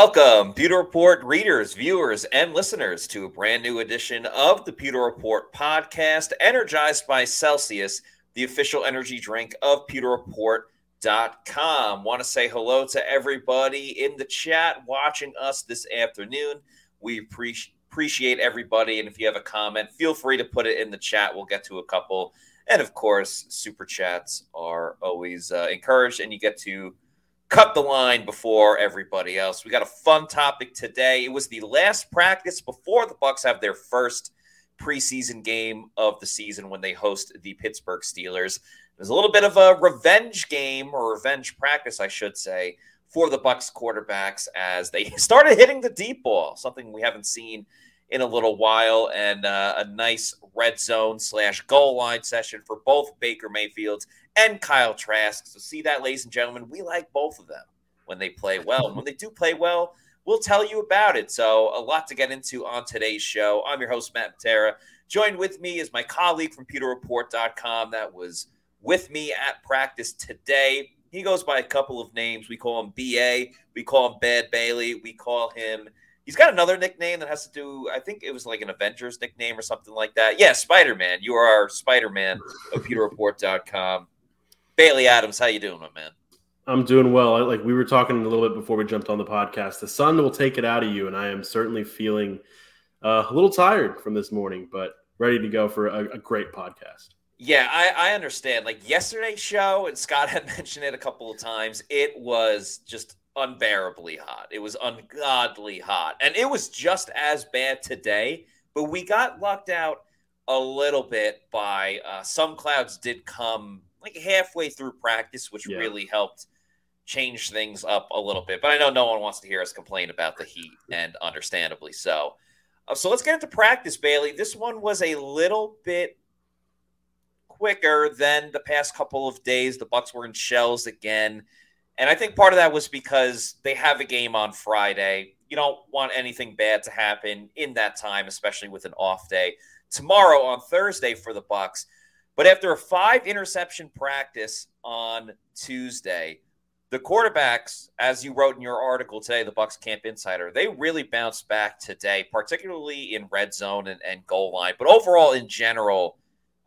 Welcome, Pewter Report readers, viewers, and listeners to a brand new edition of the Pewter Report podcast, energized by Celsius, the official energy drink of pewterreport.com. Want to say hello to everybody in the chat watching us this afternoon. We appreciate everybody. And if you have a comment, feel free to put it in the chat. We'll get to a couple. And of course, super chats are always uh, encouraged, and you get to cut the line before everybody else. We got a fun topic today. It was the last practice before the Bucs have their first preseason game of the season when they host the Pittsburgh Steelers. It was a little bit of a revenge game or revenge practice, I should say, for the Bucs quarterbacks as they started hitting the deep ball, something we haven't seen in a little while, and uh, a nice red zone slash goal line session for both Baker Mayfield and Kyle Trask. So see that, ladies and gentlemen, we like both of them when they play well. And when they do play well, we'll tell you about it. So a lot to get into on today's show. I'm your host, Matt Matera. Joined with me is my colleague from PewterReport.com that was with me at practice today. He goes by a couple of names. We call him BA. We call him Bad Bailey. We call him He's got another nickname that has to do. I think it was like an Avengers nickname or something like that. Yeah, Spider Man. You are Spider Man of PewterReport.com. Bailey Adams, how you doing, my man? I'm doing well. Like we were talking a little bit before we jumped on the podcast. The sun will take it out of you, and I am certainly feeling uh, a little tired from this morning, but ready to go for a, a great podcast. Yeah, I, I, understand. Like yesterday's show, and Scott had mentioned it a couple of times. It was just unbearably hot. It was ungodly hot. And it was just as bad today, but we got lucked out a little bit by uh, some clouds did come like halfway through practice, which yeah. really helped change things up a little bit. But I know no one wants to hear us complain about the heat, and understandably so. Uh, so let's get into practice, Bailey. This one was a little bit quicker than the past couple of days. The Bucs were in shells again. And I think part of that was because they have a game on Friday. You don't want anything bad to happen in that time, especially with an off day. Tomorrow on Thursday for the Bucs. But after a five interception practice on Tuesday, the quarterbacks, as you wrote in your article today, the Bucs Camp Insider, they really bounced back today, particularly in red zone and, and goal line. But overall, in general,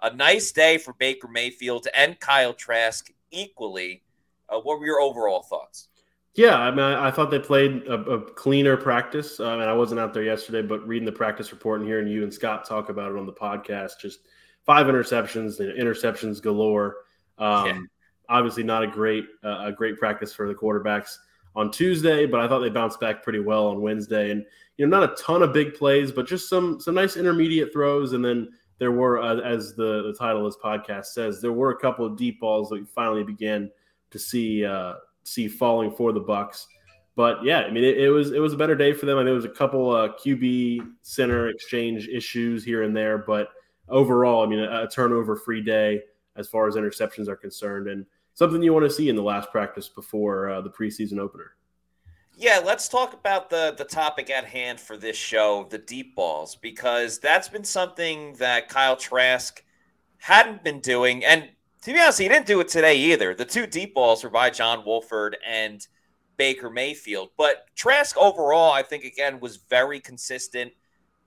a nice day for Baker Mayfield and Kyle Trask equally uh, what were your overall thoughts? Yeah, I mean, I, I thought they played a, a cleaner practice. I mean, I wasn't out there yesterday, but reading the practice report and hearing you and Scott talk about it on the podcast, just five interceptions, interceptions galore. Um, yeah. Obviously, not a great uh, a great practice for the quarterbacks on Tuesday, but I thought they bounced back pretty well on Wednesday. And you know, not a ton of big plays, but just some some nice intermediate throws. And then there were, uh, as the the title of this podcast says, there were a couple of deep balls that we finally began to see uh, see falling for the Bucs. But yeah, I mean, it, it, was it was a better day for them. I know there was a couple uh, QB center exchange issues here and there, but overall, I mean, a, a turnover free day as far as interceptions are concerned, and something you want to see in the last practice before uh, the preseason opener. Yeah, let's talk about the the topic at hand for this show, the deep balls, because that's been something that Kyle Trask hadn't been doing, and to be honest, he didn't do it today either. The two deep balls were by John Wolford and Baker Mayfield. But Trask overall, I think again was very consistent.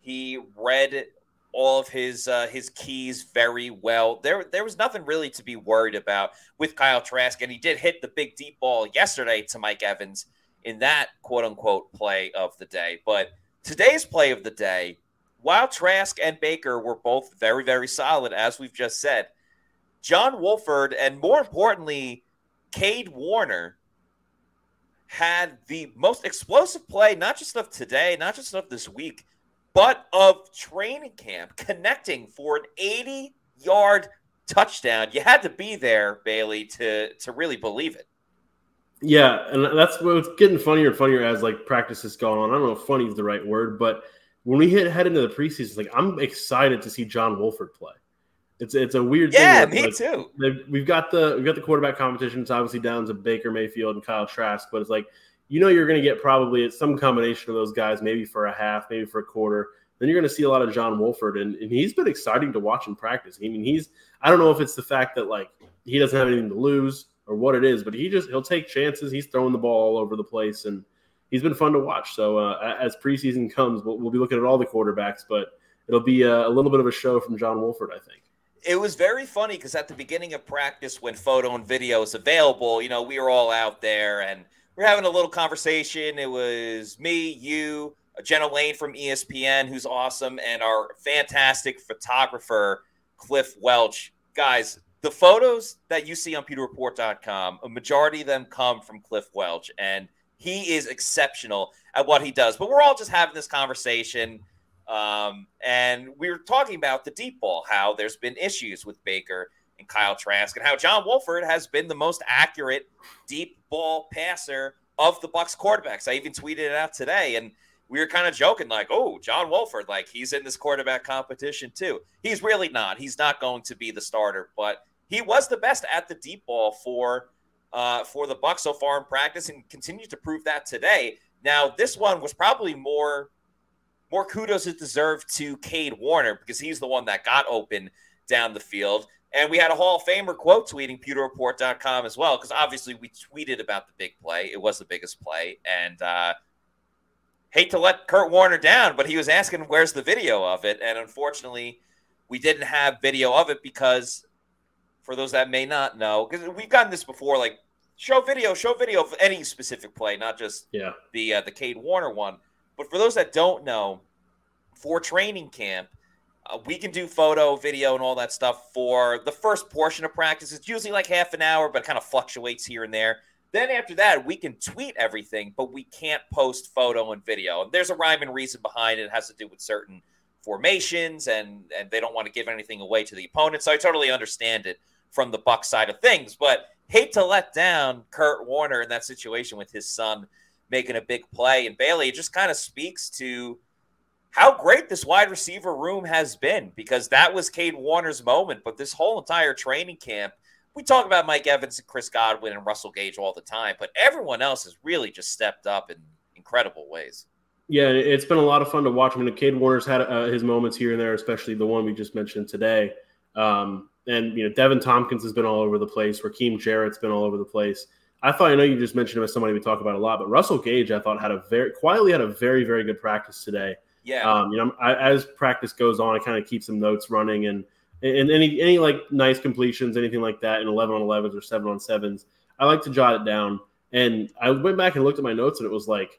He read all of his uh, his keys very well. There there was nothing really to be worried about with Kyle Trask, and he did hit the big deep ball yesterday to Mike Evans in that quote unquote play of the day. But today's play of the day, while Trask and Baker were both very very solid, as we've just said, John Wolford and more importantly, Kade Warner had the most explosive play, not just of today, not just of this week, but of training camp, connecting for an 80 yard touchdown. You had to be there, Bailey, to to really believe it. Yeah, and that's what's getting funnier and funnier as like practice has gone on. I don't know if funny is the right word, but when we hit head into the preseason, like I'm excited to see John Wolford play. It's it's a weird yeah, thing. Yeah, me like, too. We've got the we've got the quarterback competition. It's obviously down to Baker Mayfield and Kyle Trask, but it's like you know you're going to get probably some combination of those guys, maybe for a half, maybe for a quarter. Then you're going to see a lot of John Wolford, and, and he's been exciting to watch in practice. I mean, he's I don't know if it's the fact that like he doesn't have anything to lose or what it is, but he just he'll take chances. He's throwing the ball all over the place, and he's been fun to watch. So uh, as preseason comes, we'll, we'll, be looking at all the quarterbacks, but it'll be a, a little bit of a show from John Wolford, I think it was very funny because at the beginning of practice, when photo and video is available, you know, we were all out there and we're having a little conversation. It was me, you, Jenna Laine from ESPN, who's awesome, and our fantastic photographer, Cliff Welch. Guys, the photos that you see on PewterReport.com, a majority of them come from Cliff Welch, and he is exceptional at what he does. But we're all just having this conversation. Um, and we were talking about the deep ball, how there's been issues with Baker and Kyle Trask, and how John Wolford has been the most accurate deep ball passer of the Bucs quarterbacks. I even tweeted it out today, and we were kind of joking, like, "Oh, John Wolford, like he's in this quarterback competition too." He's really not. He's not going to be the starter, but he was the best at the deep ball for uh, for the Bucs so far in practice, and continues to prove that today. Now, this one was probably more more kudos is deserved to Kade Warner because he's the one that got open down the field. And we had a Hall of Famer quote tweeting PewterReport.com as well, because obviously we tweeted about the big play. It was the biggest play. And uh, hate to let Kurt Warner down, but he was asking where's the video of it. And unfortunately, we didn't have video of it because, for those that may not know, because we've gotten this before, like show video, show video of any specific play, not just yeah. the uh, the Kade Warner one. But for those that don't know, for training camp, uh, we can do photo, video, and all that stuff for the first portion of practice. It's usually like half an hour, but it kind of fluctuates here and there. Then after that, we can tweet everything, but we can't post photo and video. And there's a rhyme and reason behind it. It has to do with certain formations, and and they don't want to give anything away to the opponent. So I totally understand it from the Buck side of things. But hate to let down Kurt Warner in that situation with his son making a big play. And Bailey, it just kind of speaks to how great this wide receiver room has been because that was Kade Warner's moment. But this whole entire training camp, we talk about Mike Evans and Chris Godwin and Russell Gage all the time, but everyone else has really just stepped up in incredible ways. Yeah, it's been a lot of fun to watch. I mean, Kade Warner's had uh, his moments here and there, especially the one we just mentioned today. Um, and you know, Deven Thompkins has been all over the place. Rakim Jarrett's been all over the place. I thought I know you just mentioned him as somebody we talk about a lot, but Russell Gage I thought had a very quietly had a very very good practice today. Yeah. Um, you know, I, as practice goes on, I kind of keep some notes running and and any any like nice completions, anything like that in eleven on elevens or seven on sevens, I like to jot it down. And I went back and looked at my notes, and it was like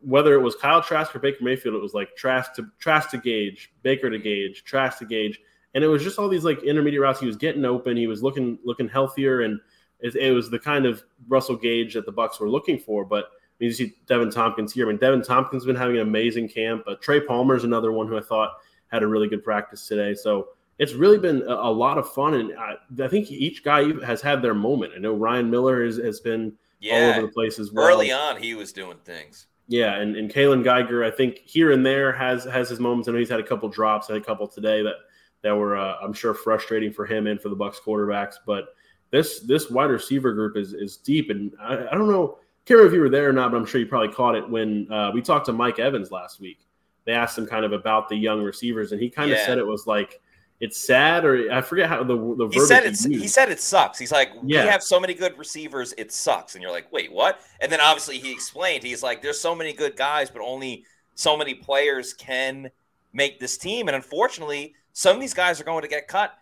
whether it was Kyle Trask or Baker Mayfield, it was like Trask to Trask to Gage, Baker to Gage, Trask to Gage, and it was just all these like intermediate routes. He was getting open, he was looking looking healthier, and it, it, was the kind of Russell Gage that the Bucs were looking for. But I mean, you see Deven Thompkins here. I mean, Deven Thompkins has been having an amazing camp. Uh, Trey Palmer is another one who I thought had a really good practice today. So it's really been a, a lot of fun, and I, I, think each guy has had their moment. I know Ryan Miller has, has been yeah. all over the place as well. Early on, he was doing things. Yeah, and, and Kaelon Geiger, I think here and there has has his moments. I know he's had a couple drops, had a couple today that that were uh, I'm sure frustrating for him and for the Bucs quarterbacks. But this this wide receiver group is is deep, and I, I don't know, care if you were there or not, but I'm sure you probably caught it when uh, we talked to Mike Evans last week. They asked him kind of about the young receivers, and he kind of said it was like it's sad, or I forget how the the he said it's he, he said it sucks. He's like, yeah. we have so many good receivers, it sucks, and you're like, wait, what? And then obviously he explained, he's like, there's so many good guys, but only so many players can make this team, and unfortunately, some of these guys are going to get cut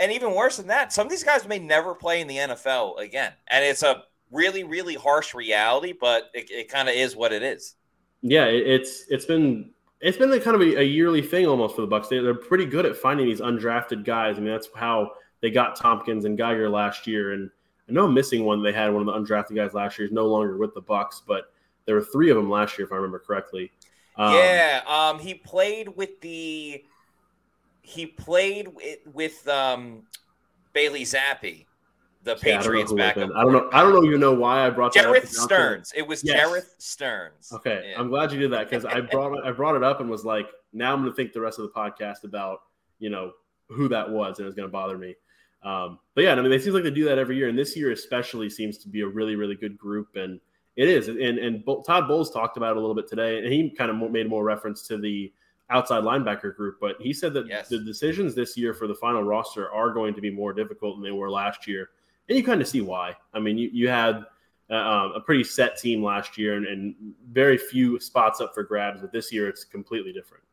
and even worse than that, some of these guys may never play in the NFL again. And it's a really, really harsh reality, but it, it kind of is what it is. Yeah, it's it's been it's been like kind of a, a, yearly thing almost for the Bucs. They, they're pretty good at finding these undrafted guys. I mean, that's how they got Thompkins and Geiger last year. And I know I'm missing one. They had one of the undrafted guys last year. He's no longer with the Bucs, but there were three of them last year, if I remember correctly. Um, yeah, um, he played with the he played with, with um, Bailey Zappe, the yeah, Patriots backup. I don't know. I don't know. You know why I brought Jerreth Sterns. It was yes. Jerreth Sterns. Okay, yeah. I'm glad you did that because I brought I brought it up and was like, now I'm going to think the rest of the podcast about you know who that was, and it's going to bother me. Um, but yeah, I mean, it seems like they do that every year, and this year especially seems to be a really, really good group, and it is. And and Todd Bowles talked about it a little bit today, and he kind of made more reference to the outside linebacker group, but he said that yes. the decisions this year for the final roster are going to be more difficult than they were last year. And you kind of see why. I mean, you, you had uh, um, a pretty set team last year and, and very few spots up for grabs. But this year, it's completely different.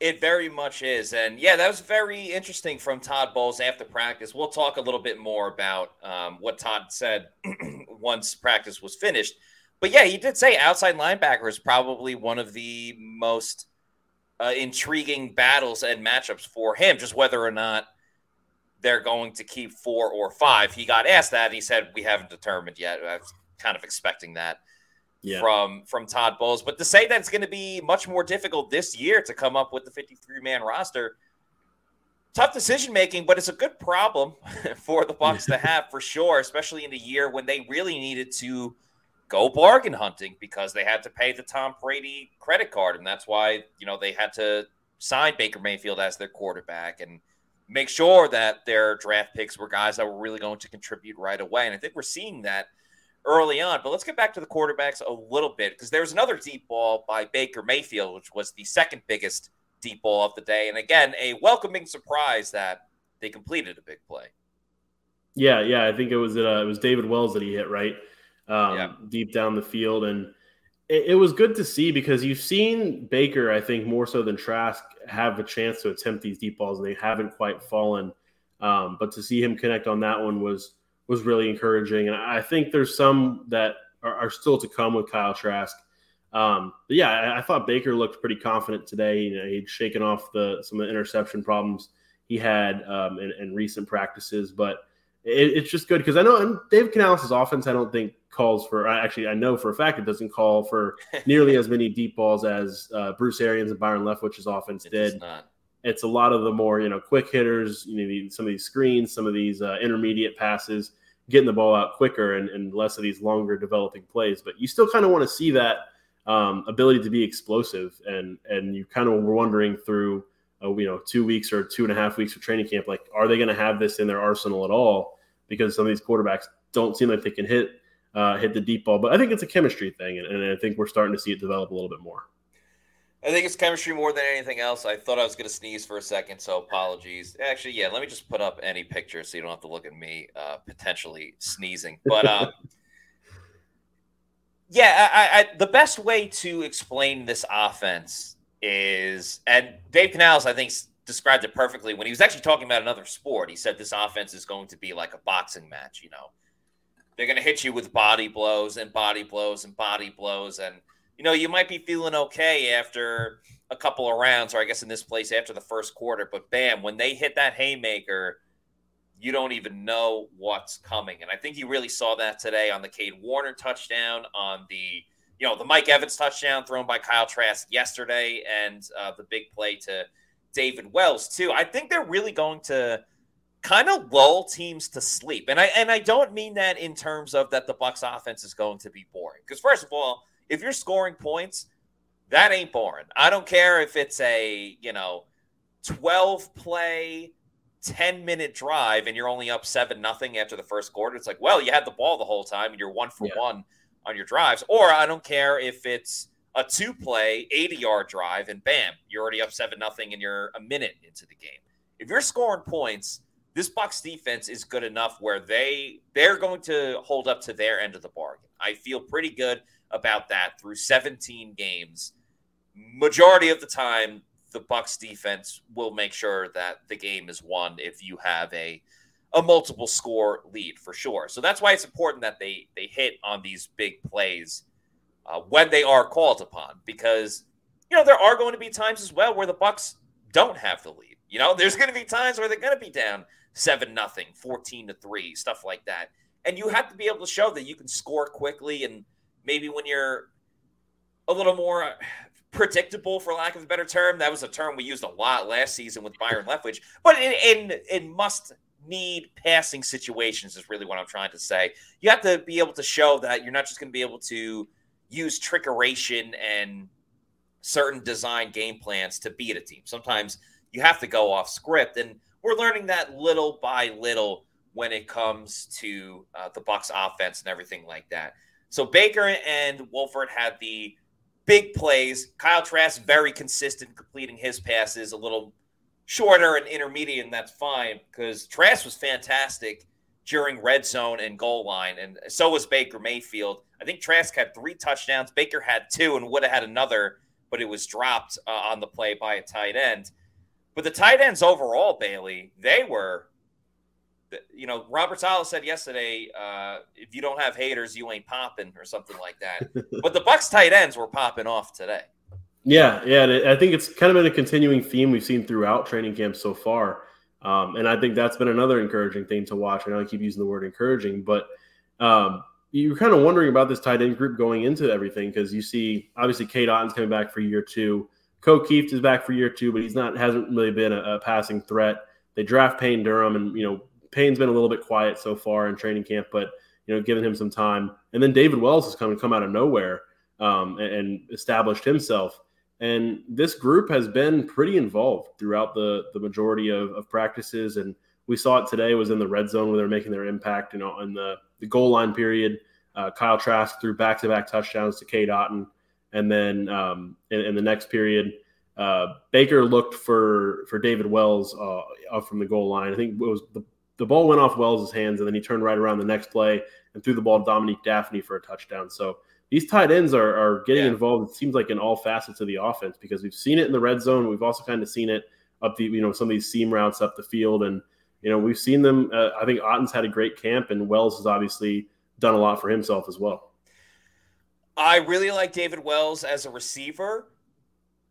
It very much is. And yeah, that was very interesting from Todd Bowles after practice. We'll talk a little bit more about um, what Todd said once practice was finished. But yeah, he did say outside linebacker is probably one of the most uh, intriguing battles and matchups for him, just whether or not they're going to keep four or five. He got asked that, and he said, We haven't determined yet. I was kind of expecting that yeah. from from Todd Bowles. But to say that it's going to be much more difficult this year to come up with the 53 man roster, tough decision making, but it's a good problem for the Bucs to have for sure, especially in a year when they really needed to go bargain hunting because they had to pay the Tom Brady credit card, and that's why you know they had to sign Baker Mayfield as their quarterback and make sure that their draft picks were guys that were really going to contribute right away. And I think we're seeing that early on. But let's get back to the quarterbacks a little bit because there was another deep ball by Baker Mayfield, which was the second biggest deep ball of the day. And again, a welcoming surprise that they completed a big play. Yeah, yeah, I think it was uh, it was David Wells that he hit right um, yeah. deep down the field, and it, it, was good to see because you've seen Baker, I think more so than Trask, have a chance to attempt these deep balls, and they haven't quite fallen. Um, but to see him connect on that one was was really encouraging. And I think there's some that are, are still to come with Kyle Trask. Um, but yeah, I, I, thought Baker looked pretty confident today. You know, he'd shaken off the some of the interception problems he had um, in, in, recent practices, but it, it's just good because I know and Dave Canales' offense. I don't think calls for. Actually, I know for a fact it doesn't call for nearly as many deep balls as uh, Bruce Arians and Byron Leftwich's offense it did. It's a lot of the more you know quick hitters. You know, some of these screens, some of these uh, intermediate passes getting the ball out quicker and, and less of these longer developing plays. But you still kind of want to see that um, ability to be explosive. And and you kind of were wondering through uh, you know two weeks or two and a half weeks of training camp, like are they going to have this in their arsenal at all? Because some of these quarterbacks don't seem like they can hit uh, hit the deep ball. But I think it's a chemistry thing, and, and I think we're starting to see it develop a little bit more. I think it's chemistry more than anything else. I thought I was going to sneeze for a second, so apologies. Actually, yeah, let me just put up any picture so you don't have to look at me uh, potentially sneezing. But um, yeah, I, I, the best way to explain this offense is, and Dave Canales, I think, described it perfectly when he was actually talking about another sport. He said this offense is going to be like a boxing match. You know, they're going to hit you with body blows and body blows and body blows and – you know, you might be feeling okay after a couple of rounds, or I guess in this place after the first quarter, but bam, when they hit that haymaker, you don't even know what's coming. And I think you really saw that today on the Kade Warner touchdown, on the you know the Mike Evans touchdown thrown by Kyle Trask yesterday, and uh, the big play to David Wells too. I think they're really going to kind of lull teams to sleep, and I and I don't mean that in terms of that the Bucs offense is going to be boring. Because first of all, if you're scoring points, that ain't boring. I don't care if it's a, you know, 12 play, 10 minute drive and you're only up 7 nothing after the first quarter. It's like, well, you had the ball the whole time and you're one for yeah. one on your drives. Or I don't care if it's a two play, 80 yard drive and bam, you're already up 7 nothing and you're a minute into the game. If you're scoring points, this Bucs defense is good enough where they they're going to hold up to their end of the bargain. I feel pretty good about that through 17 games. Majority of the time, the Bucs defense will make sure that the game is won if you have a a multiple score lead for sure. So that's why it's important that they they hit on these big plays uh, when they are called upon because you know there are going to be times as well where the Bucs don't have the lead. You know, there's going to be times where they're going to be down 7 nothing, 14 to 3, stuff like that. And you have to be able to show that you can score quickly and maybe when you're a little more predictable, for lack of a better term. That was a term we used a lot last season with Byron Leftwich. But in, in must need passing situations is really what I'm trying to say. You have to be able to show that you're not just going to be able to use trickeration and certain design game plans to beat a team. Sometimes you have to go off script, and we're learning that little by little when it comes to uh, the Bucs offense and everything like that. So Baker and Wolford had the big plays. Kyle Trask very consistent, completing his passes a little shorter and intermediate, and that's fine because Trask was fantastic during red zone and goal line, and so was Baker Mayfield. I think Trask had three touchdowns. Baker had two and would have had another, but it was dropped uh, on the play by a tight end. But the tight ends overall, Bailey, they were, you know, Robert Saleh said yesterday, uh, if you don't have haters, you ain't popping or something like that. but the Bucs tight ends were popping off today. Yeah, yeah, I think it's kind of been a continuing theme we've seen throughout training camp so far. Um, and I think that's been another encouraging thing to watch. I know I keep using the word encouraging, but um, you're kind of wondering about this tight end group going into everything because you see, obviously, Cade Otton's coming back for year two. Ko Kieft is back for year two, but he's not hasn't really been a, a, passing threat. They draft Payne Durham, and you know Payne's been a little bit quiet so far in training camp, but you know giving him some time. And then David Wells has come and come out of nowhere um, and, and established himself. And this group has been pretty involved throughout the the majority of, of practices. And we saw it today was in the red zone where they're making their impact. You know, in the the goal line period, uh, Kyle Trask threw back to back touchdowns to Cade Otton, and then um, in, in, the next period, uh, Baker looked for for David Wells uh, up from the goal line. I think it was the the ball went off Wells' hands, and then he turned right around the next play and threw the ball to Dominique Dafney for a touchdown. So these tight ends are, are getting yeah. involved. It seems like in all facets of the offense because we've seen it in the red zone. We've also kind of seen it up the you know some of these seam routes up the field, and you know we've seen them. Uh, I think Otton's had a great camp, and Wells has obviously done a lot for himself as well. I really like David Wells as a receiver.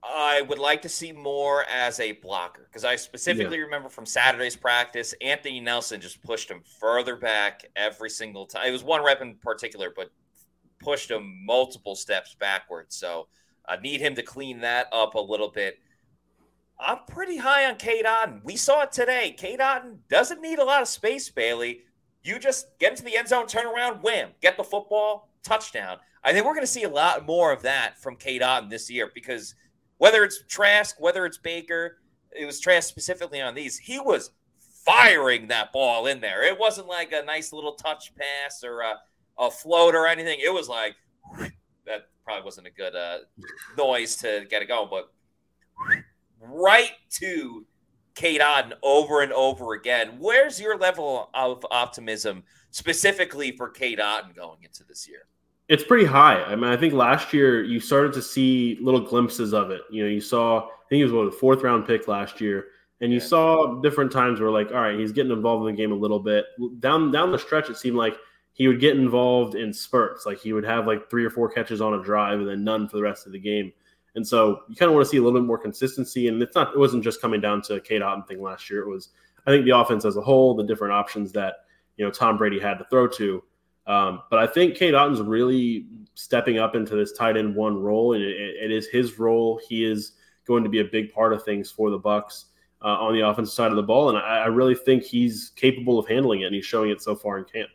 I would like to see more as a blocker because I specifically yeah. remember from Saturday's practice, Anthony Nelson just pushed him further back every single time. It was one rep in particular, but pushed him multiple steps backwards. So I need him to clean that up a little bit. I'm pretty high on Cade Otton. We saw it today. Cade Otton doesn't need a lot of space, Bailey. You just get into the end zone, turn around, wham, get the football, touchdown. I think we're going to see a lot more of that from Cade Otton this year because whether it's Trask, whether it's Baker, it was Trask specifically on these, he was firing that ball in there. It wasn't like a nice little touch pass or a a float or anything. It was like that probably wasn't a good uh, noise to get it going, but right to Cade Otton over and over again. Where's your level of optimism specifically for Cade Otton going into this year? It's pretty high. I mean, I think last year you started to see little glimpses of it. You know, you saw, I think he was what, a fourth round pick last year. And you yeah. saw different times where, like, all right, he's getting involved in the game a little bit. Down down the stretch, it seemed like he would get involved in spurts. Like he would have like three or four catches on a drive and then none for the rest of the game. And so you kind of want to see a little bit more consistency. And it's not, it wasn't just coming down to Cade Otton thing last year. It was, I think, the offense as a whole, the different options that, you know, Tom Brady had to throw to. Um, but I think Cade Otton's really stepping up into this tight end one role, and it, it is his role. He is going to be a big part of things for the Bucs uh, on the offensive side of the ball, and I, I really think he's capable of handling it, and he's showing it so far in camp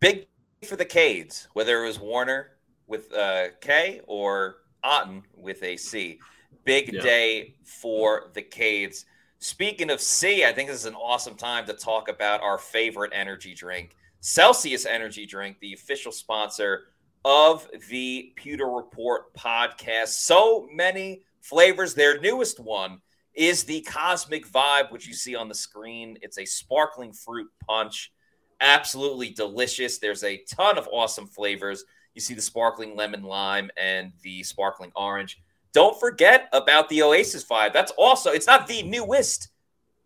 big day for the Cades, whether it was Warner with a K or Otton with a C. Big yeah. day for the Cades. Speaking of C, I think this is an awesome time to talk about our favorite energy drink, Celsius Energy Drink, the official sponsor of the Pewter Report podcast. So many flavors. Their newest one is the Cosmic Vibe, which you see on the screen. It's a sparkling fruit punch absolutely delicious. There's a ton of awesome flavors. You see the sparkling lemon lime and the sparkling orange. Don't forget about the Oasis Vibe. That's also it's not the newest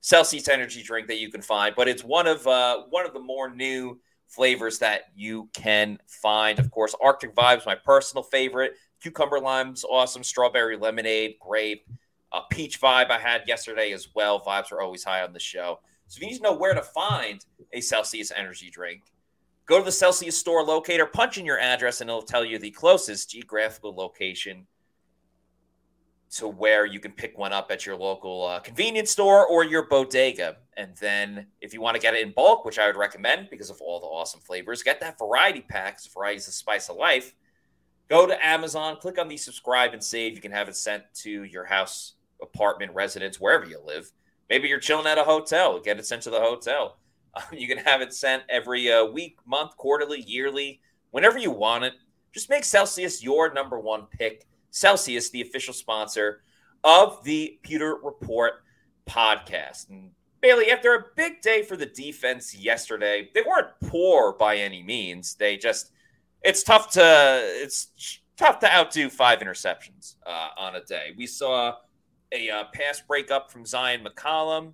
Celsius energy drink that you can find, but it's one of uh, one of the more new flavors that you can find. Of course, Arctic Vibes, my personal favorite. Cucumber lime's awesome. Strawberry lemonade, grape, uh, peach vibe I had yesterday as well. Vibes are always high on the show. So if you need to know where to find a Celsius energy drink, go to the Celsius store locator, punch in your address, and it'll tell you the closest geographical location to where you can pick one up at your local uh, convenience store or your bodega. And then if you want to get it in bulk, which I would recommend because of all the awesome flavors, get that variety pack. Variety is the spice of life. Go to Amazon, click on the subscribe and save. You can have it sent to your house, apartment, residence, wherever you live. Maybe you're chilling at a hotel, get it sent to the hotel. Uh, you can have it sent every uh, week, month, quarterly, yearly, whenever you want it. Just make Celsius your number one pick. Celsius, the official sponsor of the Pewter Report podcast. And Bailey, after a big day for the defense yesterday, they weren't poor by any means. They just it's tough to it's tough to outdo five interceptions uh, on a day. We saw a uh, pass breakup from Zion McCollum.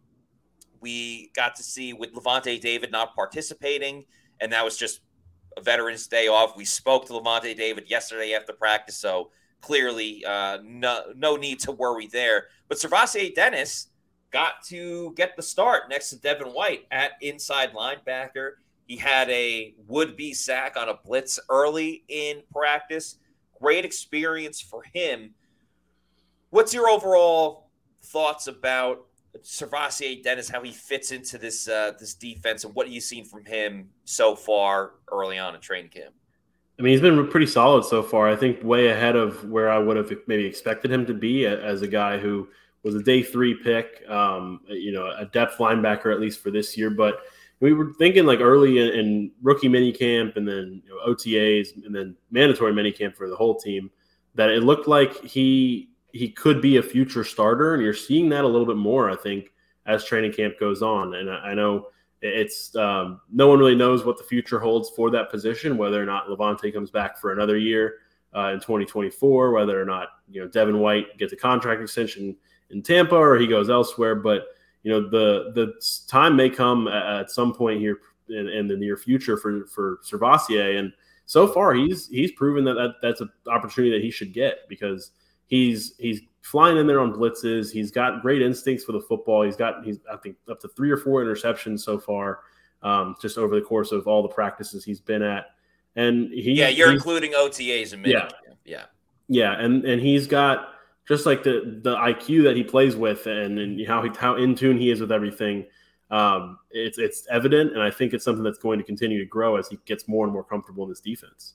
We got to see with Lavonte David not participating, and that was just a Veterans Day off. We spoke to Lavonte David yesterday after practice, so clearly uh, no no need to worry there. But SirVocea Dennis got to get the start next to Devin White at inside linebacker. He had a would be sack on a blitz early in practice. Great experience for him. What's your overall thoughts about SirVocea Dennis, how he fits into this uh, this defense, and what have you seen from him so far early on in training camp? I mean, he's been pretty solid so far. I think way ahead of where I would have maybe expected him to be as a guy who was a day three pick, um, you know, a depth linebacker at least for this year. But we were thinking like early in, in rookie minicamp and then you know, OTAs and then mandatory minicamp for the whole team that it looked like he he could be a future starter, and you're seeing that a little bit more, I think, as training camp goes on. And I, I know it's um, no one really knows what the future holds for that position, whether or not Lavonte comes back for another year uh, in 2024, whether or not you know Devin White gets a contract extension in Tampa or he goes elsewhere. But you know the the time may come at some point here in, in the near future for for SirVocea, and so far he's he's proven that, that that's an opportunity that he should get because he's he's flying in there on blitzes. He's got great instincts for the football. He's got he's I think up to three or four interceptions so far, um, just over the course of all the practices he's been at. And he yeah, you're including OTAs and yeah, yeah, yeah, and and he's got just like the the IQ that he plays with and, and how he, how in tune he is with everything. Um, it's it's evident, and I think it's something that's going to continue to grow as he gets more and more comfortable in this defense.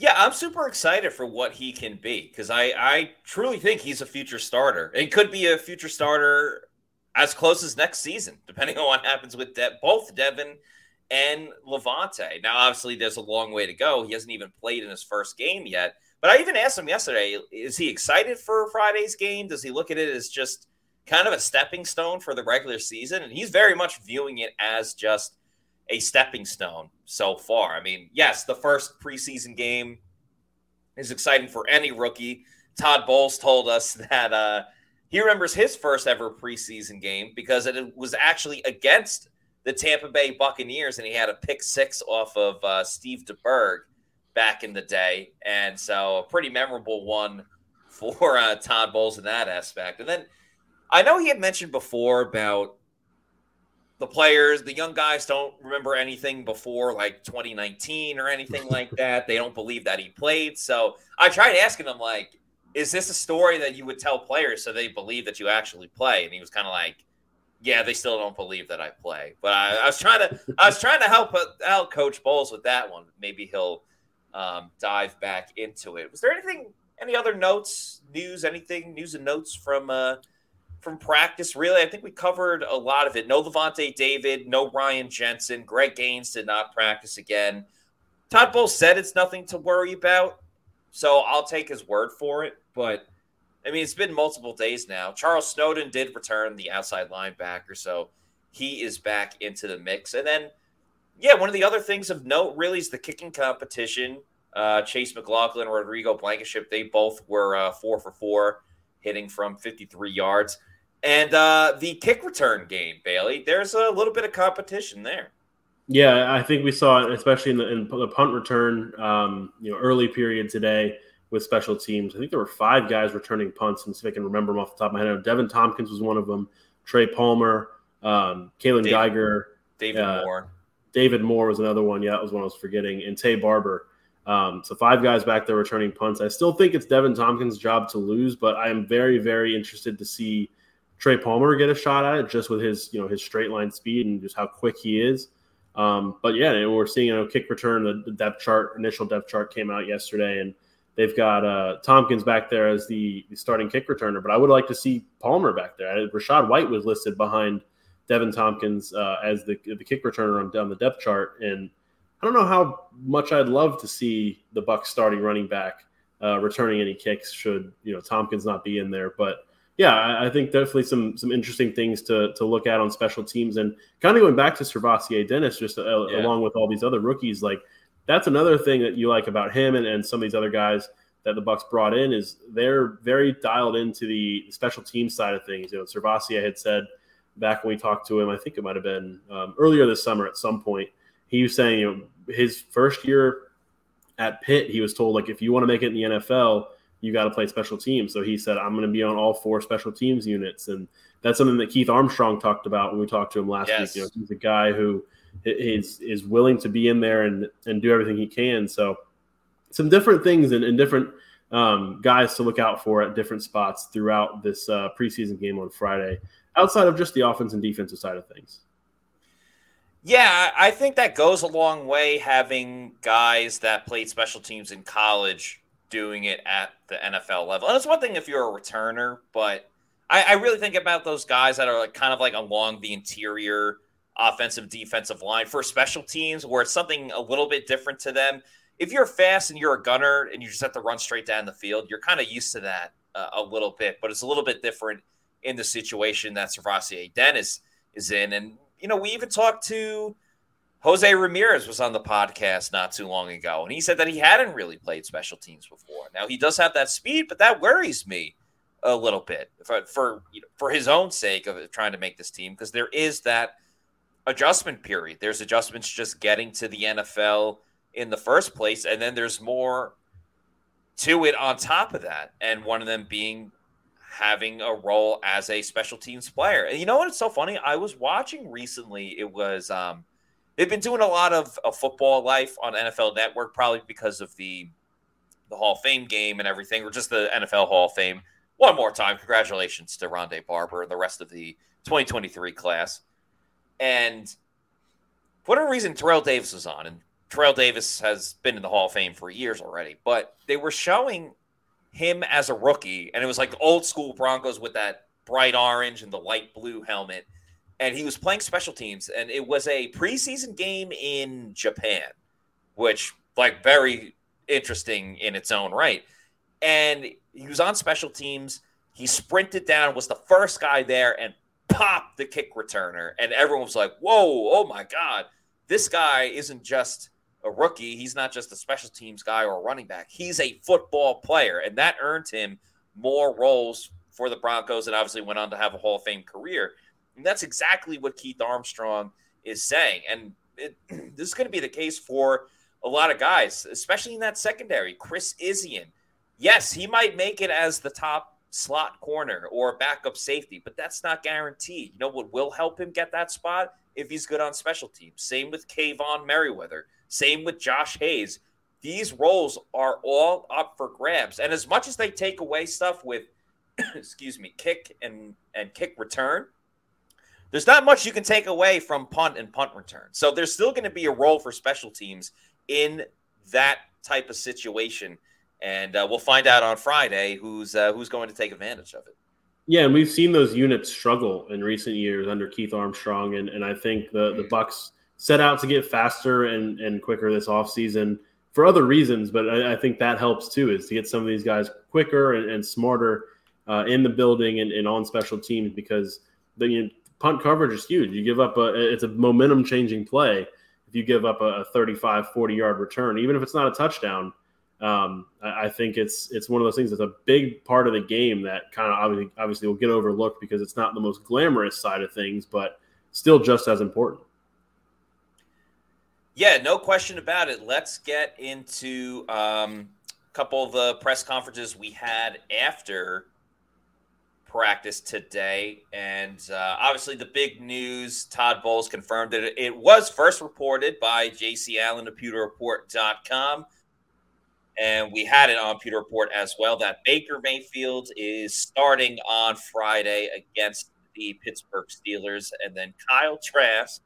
Yeah, I'm super excited for what he can be because I, I truly think he's a future starter. It could be a future starter as close as next season, depending on what happens with De- both Devin and Lavonte. Now, obviously, there's a long way to go. He hasn't even played in his first game yet. But I even asked him yesterday is he excited for Friday's game? Does he look at it as just kind of a stepping stone for the regular season? And he's very much viewing it as just a stepping stone so far. I mean, yes, the first preseason game is exciting for any rookie. Todd Bowles told us that uh, he remembers his first ever preseason game because it was actually against the Tampa Bay Buccaneers, and he had a pick six off of uh, Steve DeBerg back in the day, and so a pretty memorable one for uh, Todd Bowles in that aspect. And then I know he had mentioned before about the players, the young guys don't remember anything before like 2019 or anything like that. They don't believe that he played. So I tried asking him, like, is this a story that you would tell players so they believe that you actually play? And he was kind of like, yeah, they still don't believe that I play. But I, I was trying to, I was trying to help out Coach Bowles with that one. Maybe he'll um, dive back into it. Was there anything, any other notes, news, anything, news and notes from uh, from practice. Really, I think we covered a lot of it. No Lavonte David, no Ryan Jensen. Greg Gaines did not practice again. Todd Bowles said it's nothing to worry about, so I'll take his word for it. But I mean, it's been multiple days now. Charles Snowden did return the outside linebacker, so he is back into the mix. And then, yeah, one of the other things of note really is the kicking competition. Uh, Chase McLaughlin, Rodrigo Blankenship, they both were uh, four for four, hitting from 53 yards. And uh, the kick return game, Bailey, there's a little bit of competition there. Yeah, I think we saw it, especially in the, in the punt return, um, you know, early period today with special teams. I think there were five guys returning punts, and see if I can remember them off the top of my head. Deven Thompkins was one of them. Trey Palmer, um, Kaelon David, Geiger, David uh, Moore. David Moore was another one. Yeah, that was one I was forgetting. And Taye Barber. Um, so five guys back there returning punts. I still think it's Deven Thompkins' job to lose, but I am very, very interested to see Trey Palmer get a shot at it just with his you know his straight line speed and just how quick he is. Um, but yeah, and we're seeing you know kick return. The, the, depth chart, initial depth chart came out yesterday, and they've got uh, Thompkins back there as the, the, starting kick returner. But I would like to see Palmer back there. Rachaad White was listed behind Deven Thompkins uh, as the the kick returner on down the depth chart, and I don't know how much I'd love to see the Bucs starting running back uh, returning any kicks should you know Thompkins not be in there, but yeah, I think definitely some some interesting things to to look at on special teams, and kind of going back to SirVocea Dennis, just uh, yeah. along with all these other rookies, like that's another thing that you like about him and, and some of these other guys that the Bucs brought in is they're very dialed into the special team side of things. You know, SirVocea had said back when we talked to him, I think it might have been um, earlier this summer at some point. He was saying, you know, his first year at Pitt, he was told like if you want to make it in the NFL, you got to play special teams. So he said, I'm going to be on all four special teams units, and that's something that Keith Armstrong talked about when we talked to him last yes. week. You know, he's a guy who is is willing to be in there and and do everything he can. So some different things and, and different um, guys to look out for at different spots throughout this uh, preseason game on Friday, outside of just the offense and defensive side of things. Yeah, I think that goes a long way having guys that played special teams in college doing it at the NFL level. And it's one thing if you're a returner, but I, I really think about those guys that are like kind of like along the interior offensive defensive line for special teams where it's something a little bit different to them. If you're fast and you're a gunner and you just have to run straight down the field, you're kind of used to that uh, a little bit, but it's a little bit different in the situation that SirVocea Dennis is in. And, you know, we even talked to Jose Ramirez was on the podcast not too long ago, and he said that he hadn't really played special teams before. Now he does have that speed, but that worries me a little bit for for, you know, for his own sake of trying to make this team because there is that adjustment period. There's adjustments just getting to the NFL in the first place, and then there's more to it on top of that, and one of them being having a role as a special teams player. And you know what? It's so funny. I was watching recently. It was um, they've been doing a lot of, of football life on NFL Network, probably because of the the Hall of Fame game and everything, or just the NFL Hall of Fame. One more time, congratulations to Rondé Barber and the rest of the 2023 class. And for whatever reason, Terrell Davis was on, and Terrell Davis has been in the Hall of Fame for years already. But they were showing him as a rookie, and it was like old school Broncos with that bright orange and the light blue helmet and he was playing special teams, and it was a preseason game in Japan, which like very interesting in its own right. And he was on special teams. He sprinted down, was the first guy there, and popped the kick returner. And everyone was like, "Whoa! Oh my god! This guy isn't just." a rookie. He's not just a special teams guy or a running back. He's a football player, and that earned him more roles for the Broncos and obviously went on to have a Hall of Fame career. And that's exactly what Keith Armstrong is saying. And it, this is going to be the case for a lot of guys, especially in that secondary. Chris Izien, yes, he might make it as the top slot corner or backup safety, but that's not guaranteed. You know what will help him get that spot if he's good on special teams? Same with Kaevon Merriweather. Same with Josh Hayes. These roles are all up for grabs. And as much as they take away stuff with, excuse me, kick and, and kick return – there's not much you can take away from punt and punt return. So there's still going to be a role for special teams in that type of situation, and uh, we'll find out on Friday who's uh, who's going to take advantage of it. Yeah, and we've seen those units struggle in recent years under Keith Armstrong, and, and I think the the Bucs set out to get faster and, and quicker this offseason for other reasons, but I, I, think that helps too, is to get some of these guys quicker and, and smarter uh, in the building and, and on special teams because the, you know, punt coverage is huge. You give up a it's a momentum changing play if you give up a 35 40 yard return even if it's not a touchdown. Um, I, I, think it's it's one of those things that's a big part of the game that kind of obviously, obviously will get overlooked because it's not the most glamorous side of things but still just as important. Yeah no question about it. Let's get into um, a couple of the press conferences we had after practice today. And uh, obviously, the big news Todd Bowles confirmed that it was first reported by JC Allen of PewterReport.com. And we had it on Pewter Report as well that Baker Mayfield is starting on Friday against the Pittsburgh Steelers. And then Kyle Trask,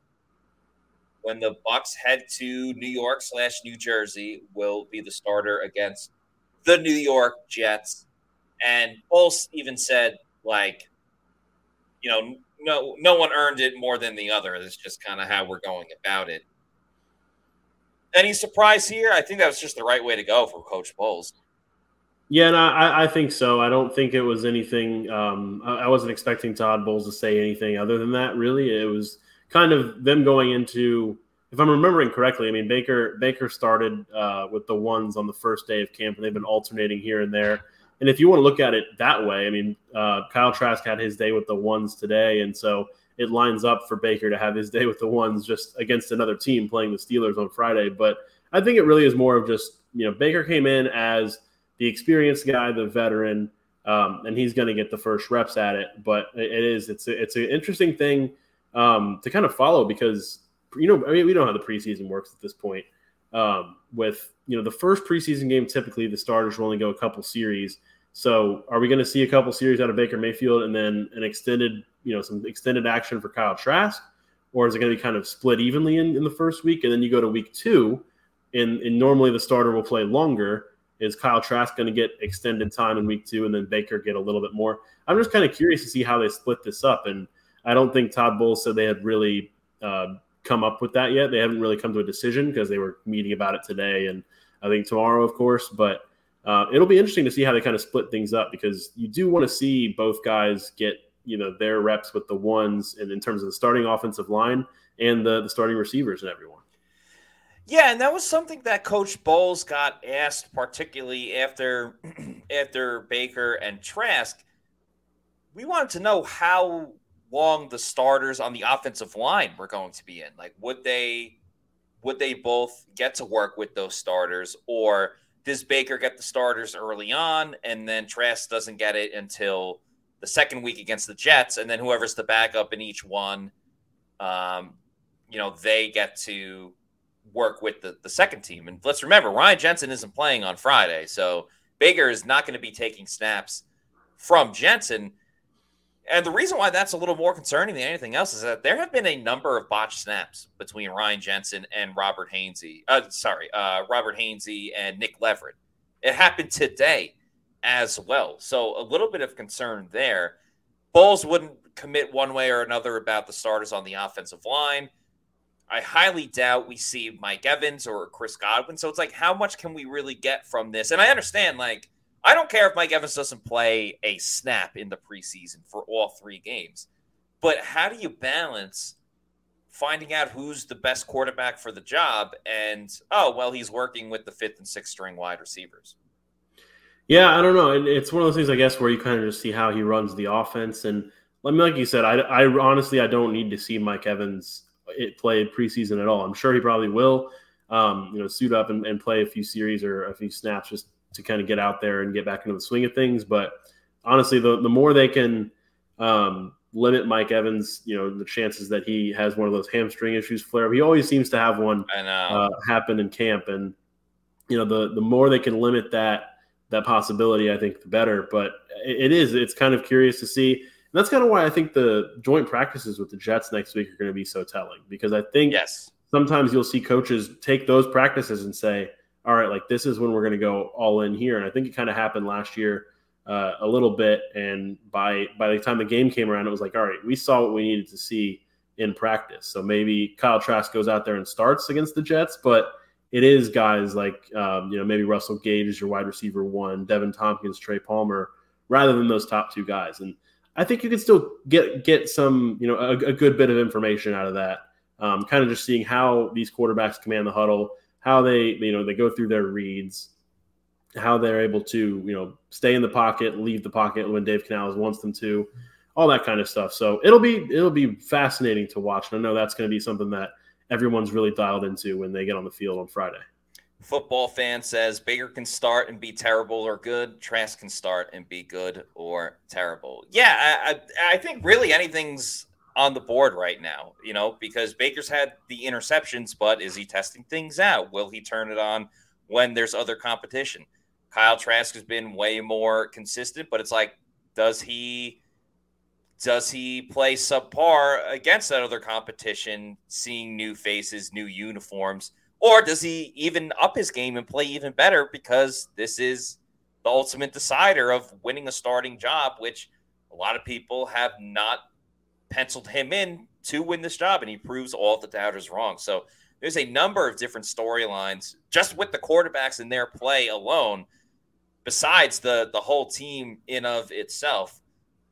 when the Bucs head to New York slash New Jersey, will be the starter against the New York Jets. And Bowles even said like, you know, no no one earned it more than the other. That's just kind of how we're going about it. Any surprise here? I think that was just the right way to go for Coach Bowles. Yeah, and I, I think so. I don't think it was anything. Um, I, wasn't expecting Todd Bowles to say anything other than that. Really, it was kind of them going into. If I'm remembering correctly, I mean Baker Baker started uh, with the ones on the first day of camp, and they've been alternating here and there. And if you want to look at it that way, I mean, uh, Kyle Trask had his day with the ones today, and so it lines up for Baker to have his day with the ones just against another team playing the Steelers on Friday. But I think it really is more of just you know Baker came in as the experienced guy, the veteran, um, and he's going to get the first reps at it. But it is it's a, it's an interesting thing um, to kind of follow because you know I mean we don't know how the preseason works at this point. Um, with you know the first preseason game, typically the starters will only go a couple series. So are we going to see a couple series out of Baker Mayfield and then an extended you know some extended action for Kyle Trask, or is it going to be kind of split evenly in, in the first week and then you go to week two, and, and normally the starter will play longer is Kyle Trask going to get extended time in week two and then Baker get a little bit more? I'm just kind of curious to see how they split this up. And I don't think Todd Bowles said they had really uh, come up with that yet. They haven't really come to a decision because they were meeting about it today and I think tomorrow, of course. But uh, it'll be interesting to see how they kind of split things up because you do want to see both guys get you know their reps with the ones and in terms of the starting offensive line and the, the starting receivers and everyone. Yeah, and that was something that Coach Bowles got asked, particularly after after Baker and Trask. We wanted to know how long the starters on the offensive line were going to be in. Like, would they would they both get to work with those starters, or does Baker get the starters early on, and then Trask doesn't get it until the second week against the Jets, and then whoever's the backup in each one, um, you know, they get to work with the, the second team. And let's remember, Ryan Jensen isn't playing on Friday. So Baker is not going to be taking snaps from Jensen. And the reason why that's a little more concerning than anything else is that there have been a number of botched snaps between Ryan Jensen and Robert Hainsey. Uh, sorry, uh, Robert Hainsey and Nick Leverett. It happened today as well. So a little bit of concern there. Bowles wouldn't commit one way or another about the starters on the offensive line. I highly doubt we see Mike Evans or Chris Godwin. So it's like, how much can we really get from this? And I understand, like, I don't care if Mike Evans doesn't play a snap in the preseason for all three games, but how do you balance finding out who's the best quarterback for the job and, oh, well, he's working with the fifth and sixth string wide receivers? Yeah, I don't know. It's one of those things, I guess, where you kind of just see how he runs the offense. And like you said, I, I honestly, I don't need to see Mike Evans it played preseason at all. I'm sure he probably will, um, you know, suit up and, and, play a few series or a few snaps just to kind of get out there and get back into the swing of things. But honestly, the, the more they can um, limit Mike Evans, you know, the chances that he has one of those hamstring issues flare. Up. He always seems to have one uh, happen in camp, and you know, the the more they can limit that that possibility, I think the better. But it, is it's kind of curious to see And that's kind of why I think the joint practices with the Jets next week are going to be so telling because I think yes. sometimes you'll see coaches take those practices and say, all right, like this is when we're going to go all in here. And I think it kind of happened last year uh, a little bit. And by by the time the game came around, it was like, all right, we saw what we needed to see in practice. So maybe Kyle Trask goes out there and starts against the Jets, but it is guys like um, you know maybe Russell Gage is your wide receiver one, Deven Thompkins, Trey Palmer, rather than those top two guys. And I think you can still get get some, you know, a, a good bit of information out of that. Um, kind of just seeing how these quarterbacks command the huddle, how they, you know, they go through their reads, how they're able to, you know, stay in the pocket, leave the pocket when Dave Canales wants them to, all that kind of stuff. So it'll be it'll be fascinating to watch. And I know that's going to be something that everyone's really dialed into when they get on the field on Friday football fan says Baker can start and be terrible or good. Trask can start and be good or terrible. Yeah, I, I, think really anything's on the board right now, you know, because Baker's had the interceptions, but is he testing things out? Will he turn it on when there's other competition? Kyle Trask has been way more consistent, but it's like, does he does he play subpar against that other competition, seeing new faces, new uniforms? Or does he even up his game and play even better because this is the ultimate decider of winning a starting job, which a lot of people have not penciled him in to win this job, and he proves all the doubters wrong. So there's a number of different storylines just with the quarterbacks in their play alone. besides the the whole team in of itself,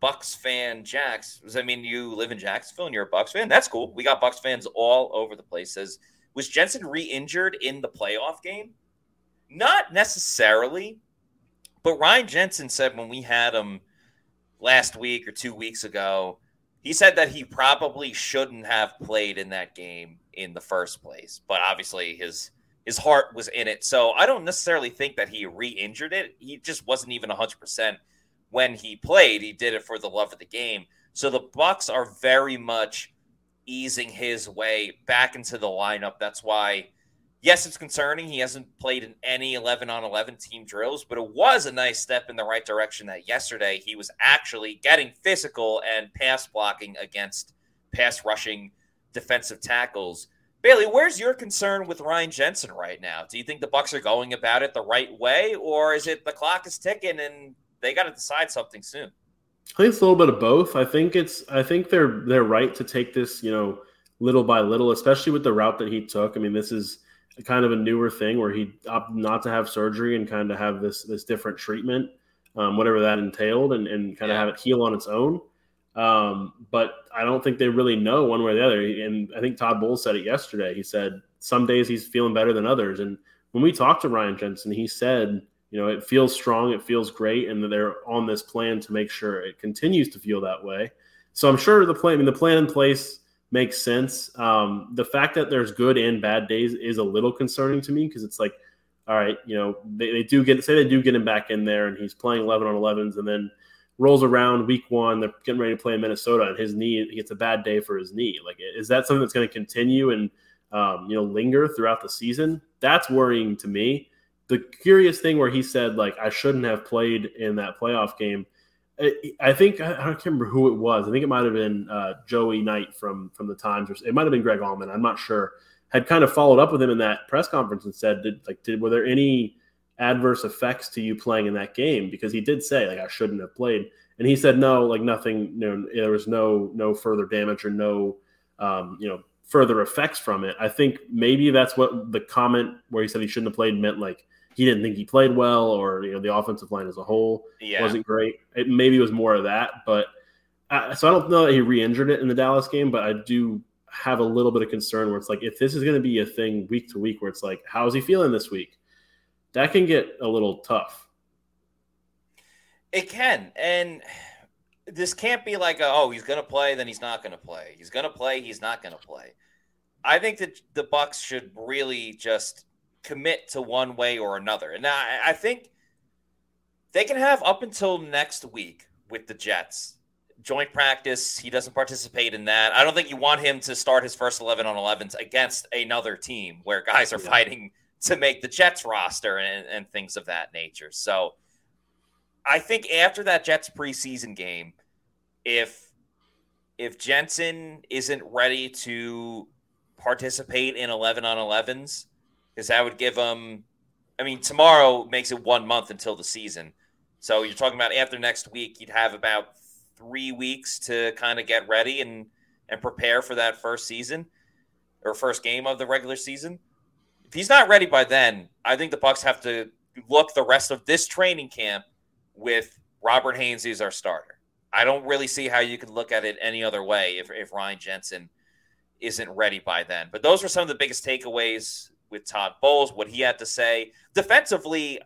Bucs fan Jax. I mean, you live in Jacksonville and you're a Bucs fan. That's cool. We got Bucs fans all over the place. Says was Jensen re-injured in the playoff game? Not necessarily, but Ryan Jensen said when we had him last week or two weeks ago, he said that he probably shouldn't have played in that game in the first place. But obviously his his heart was in it. So I don't necessarily think that he re-injured it. He just wasn't even 100% when he played. He did it for the love of the game. So the Bucs are very much easing his way back into the lineup. That's why yes, it's concerning. He hasn't played in any 11 on 11 team drills, but it was a nice step in the right direction that yesterday he was actually getting physical and pass blocking against pass rushing defensive tackles. Bailey, where's your concern with Ryan Jensen right now? Do you think the Bucs are going about it the right way, or is it the clock is ticking and they got to decide something soon? I think it's a little bit of both. I think it's I think they're they're right to take this, you know, little by little, especially with the route that he took. I mean, this is kind of a newer thing where he opted not to have surgery and kind of have this this different treatment, um, whatever that entailed, and, and kind of have it heal on its own. Um, but I don't think they really know one way or the other. And I think Todd Bowles said it yesterday. He said some days he's feeling better than others. And when we talked to Ryan Jensen, he said, you know, it feels strong, it feels great, and they're on this plan to make sure it continues to feel that way. So I'm sure the plan, I mean, the plan in place makes sense. Um, the fact that there's good and bad days is a little concerning to me because it's like, all right, you know, they, they do get say they do get him back in there and he's playing 11 on 11s and then rolls around week one, they're getting ready to play in Minnesota and his knee, he gets a bad day for his knee. Like, is that something that's going to continue and, um, you know, linger throughout the season? That's worrying to me. The curious thing where he said, like, I shouldn't have played in that playoff game I think I don't remember who it was. I think it might have been uh, Joey Knight from from the Times, or it might have been Greg Auman. I'm not sure. Had kind of followed up with him in that press conference and said, "Did like did were there any adverse effects to you playing in that game?" Because he did say like I shouldn't have played, and he said no, like nothing. You know, there was no no further damage or no um, you know further effects from it. I think maybe that's what the comment where he said he shouldn't have played meant like he didn't think he played well, or you know the offensive line as a whole yeah. wasn't great. It maybe was more of that, but uh, so I don't know that he re-injured it in the Dallas game, but I do have a little bit of concern where it's like if this is going to be a thing week to week, where it's like how is he feeling this week? That can get a little tough. It can, and this can't be like a, oh he's going to play, then he's not going to play. He's going to play, he's not going to play. I think that the Bucs should really just commit to one way or another. And I, I think they can have up until next week with the Jets. Joint practice, he doesn't participate in that. I don't think you want him to start his first 11 on 11s against another team where guys are yeah. fighting to make the Jets roster and, and things of that nature. So I think after that Jets preseason game, if if Jensen isn't ready to participate in 11 on 11s, because that would give them. I mean, tomorrow makes it one month until the season. So you're talking about after next week, you'd have about three weeks to kind of get ready and and prepare for that first season or first game of the regular season. If he's not ready by then, I think the Bucs have to look the rest of this training camp with Robert Hainsey as our starter. I don't really see how you could look at it any other way if, if Ryan Jensen isn't ready by then. But those were some of the biggest takeaways with Todd Bowles, what he had to say. Defensively,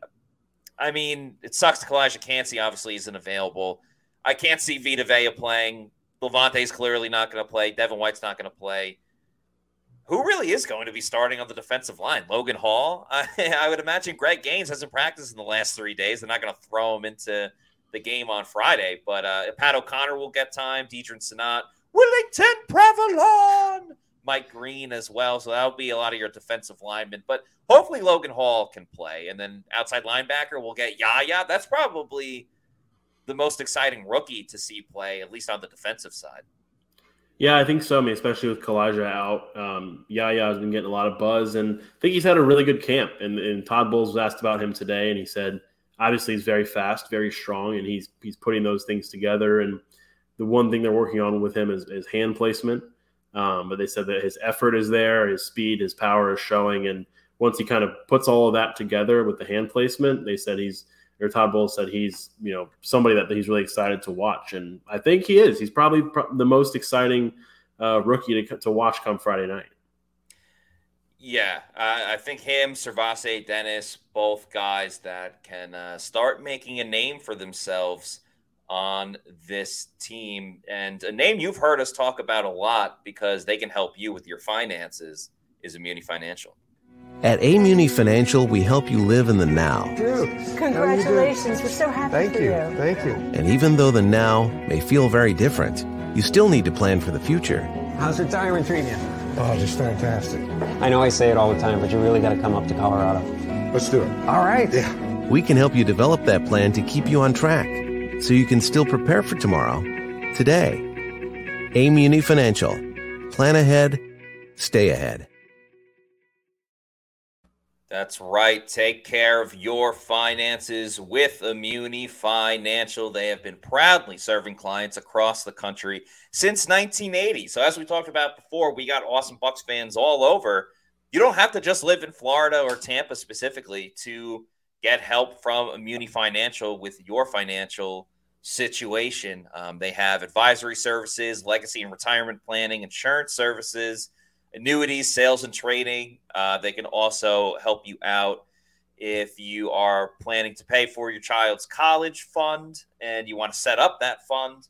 I mean, it sucks Calijah Kancey obviously isn't available. I can't see Vita Vea playing. Lavonte's clearly not going to play. Devin White's not going to play. Who really is going to be starting on the defensive line? Logan Hall? I, I would imagine Greg Gaines hasn't practiced in the last three days. They're not going to throw him into the game on Friday. But uh, Pat O'Connor will get time. Deadrin Senat. Willington Previlon. Mike Green as well. So that'll be a lot of your defensive linemen. But hopefully Logan Hall can play. And then outside linebacker, we'll get Yaya. That's probably the most exciting rookie to see play, at least on the defensive side. Yeah, I think so. I mean, especially with Calijah out, um, Yaya has been getting a lot of buzz, and I think he's had a really good camp. And, and Todd Bowles was asked about him today, and he said, obviously, he's very fast, very strong, and he's he's putting those things together. And the one thing they're working on with him is, is hand placement. Um, but they said that his effort is there, his speed, his power is showing, and once he kind of puts all of that together with the hand placement, they said he's or Todd Bowles said he's you know somebody that he's really excited to watch, and I think he is. He's probably the most exciting uh, rookie to to watch come Friday night. Yeah, I, I think him, SirVocea, Dennis, both guys that can uh, start making a name for themselves on this team, and a name you've heard us talk about a lot because they can help you with your finances is Immuni Financial. At Amuni Financial, we help you live in the now. Dude, Congratulations. We're so happy Thank for you. you. Thank you. And even though the now may feel very different, you still need to plan for the future. How's retirement treating you? Oh, just fantastic. I know I say it all the time, but you really got to come up to Colorado. Let's do it. All right. Yeah. We can help you develop that plan to keep you on track so you can still prepare for tomorrow, today. Amuni Financial. Plan ahead, stay ahead. That's right. Take care of your finances with Immuni Financial. They have been proudly serving clients across the country since 1980. So, as we talked about before, we got awesome Bucs fans all over. You don't have to just live in Florida or Tampa specifically to get help from Immuni Financial with your financial situation. Um, they have advisory services, legacy and retirement planning, insurance services annuities, sales, and trading. Uh, they can also help you out if you are planning to pay for your child's college fund and you want to set up that fund.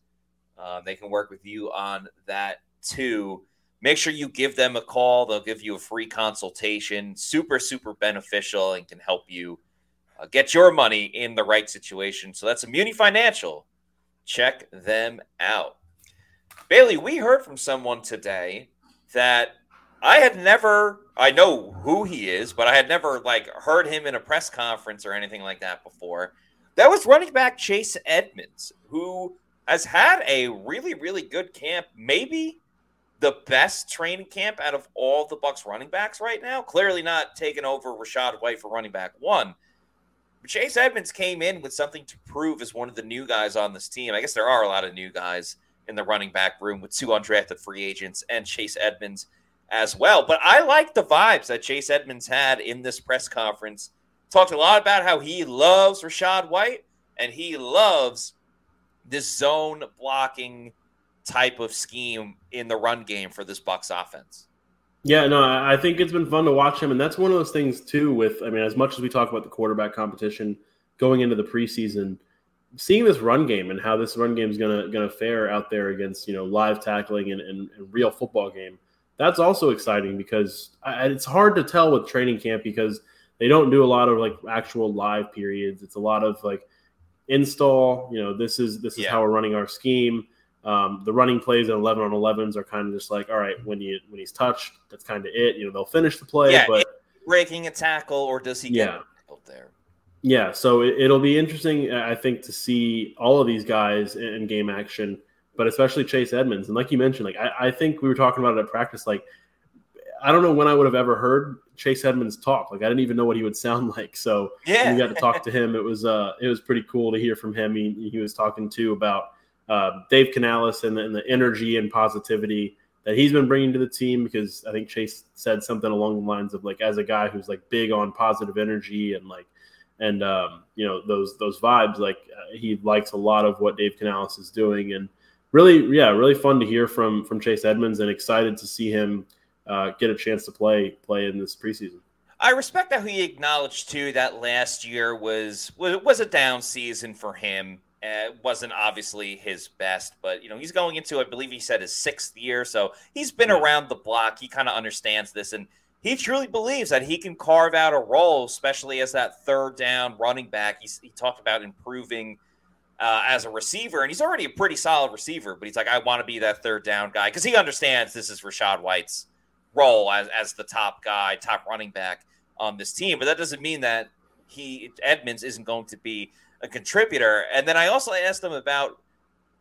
Uh, they can work with you on that too. Make sure you give them a call. They'll give you a free consultation. Super, super beneficial and can help you uh, get your money in the right situation. So that's Immuni Financial. Check them out. Bailey, we heard from someone today that I had never I know who he is, but I had never like heard him in a press conference or anything like that before. That was running back Chase Edmonds, who has had a really, really good camp, maybe the best training camp out of all the Bucs running backs right now. Clearly not taking over Rachaad White for running back one. Chase Edmonds came in with something to prove as one of the new guys on this team. I guess there are a lot of new guys in the running back room with two undrafted free agents and Chase Edmonds as well. But I like the vibes that Chase Edmonds had in this press conference. Talked a lot about how he loves Rachaad White and he loves this zone blocking type of scheme in the run game for this Bucs offense. Yeah, no, I think it's been fun to watch him, and that's one of those things too. With I mean, as much as we talk about the quarterback competition going into the preseason, seeing this run game and how this run game is gonna gonna fare out there against you know live tackling and, and, and real football game that's also exciting because I, it's hard to tell with training camp because they don't do a lot of like actual live periods. It's a lot of like install. You know, this is this is yeah. how we're running our scheme. Um, the running plays at 11 on 11s are kind of just like, all right, when you when he's touched, that's kind of it. You know, they'll finish the play, yeah, but breaking a tackle or does he get yeah. there? Yeah, so it, will be interesting, I think, to see all of these guys in, in game action but especially Chase Edmonds. And like you mentioned, like I, I, think we were talking about it at practice. Like I don't know when I would have ever heard Chase Edmonds talk. Like I didn't even know what he would sound like. So yeah, we got to talk to him. It was uh it was pretty cool to hear from him. He, he was talking too about uh, Dave Canales and the, and the energy and positivity that he's been bringing to the team because I think Chase said something along the lines of like as a guy who's like big on positive energy and like and um, you know those those vibes like uh, he likes a lot of what Dave Canales is doing and really, yeah, really fun to hear from from Chase Edmonds, and excited to see him uh, get a chance to play play in this preseason. I respect that he acknowledged too that last year was was a down season for him. Uh, it wasn't obviously his best, but you know he's going into I believe he said his sixth year, so he's been yeah. around the block. He kind of understands this, and he truly believes that he can carve out a role, especially as that third down running back. He's, he talked about improving uh, as a receiver, and he's already a pretty solid receiver. But he's like, I want to be that third down guy because he understands this is Rachaad White's role as as the top guy, top running back on this team. But that doesn't mean that he Edmonds isn't going to be a contributor. And then I also asked him about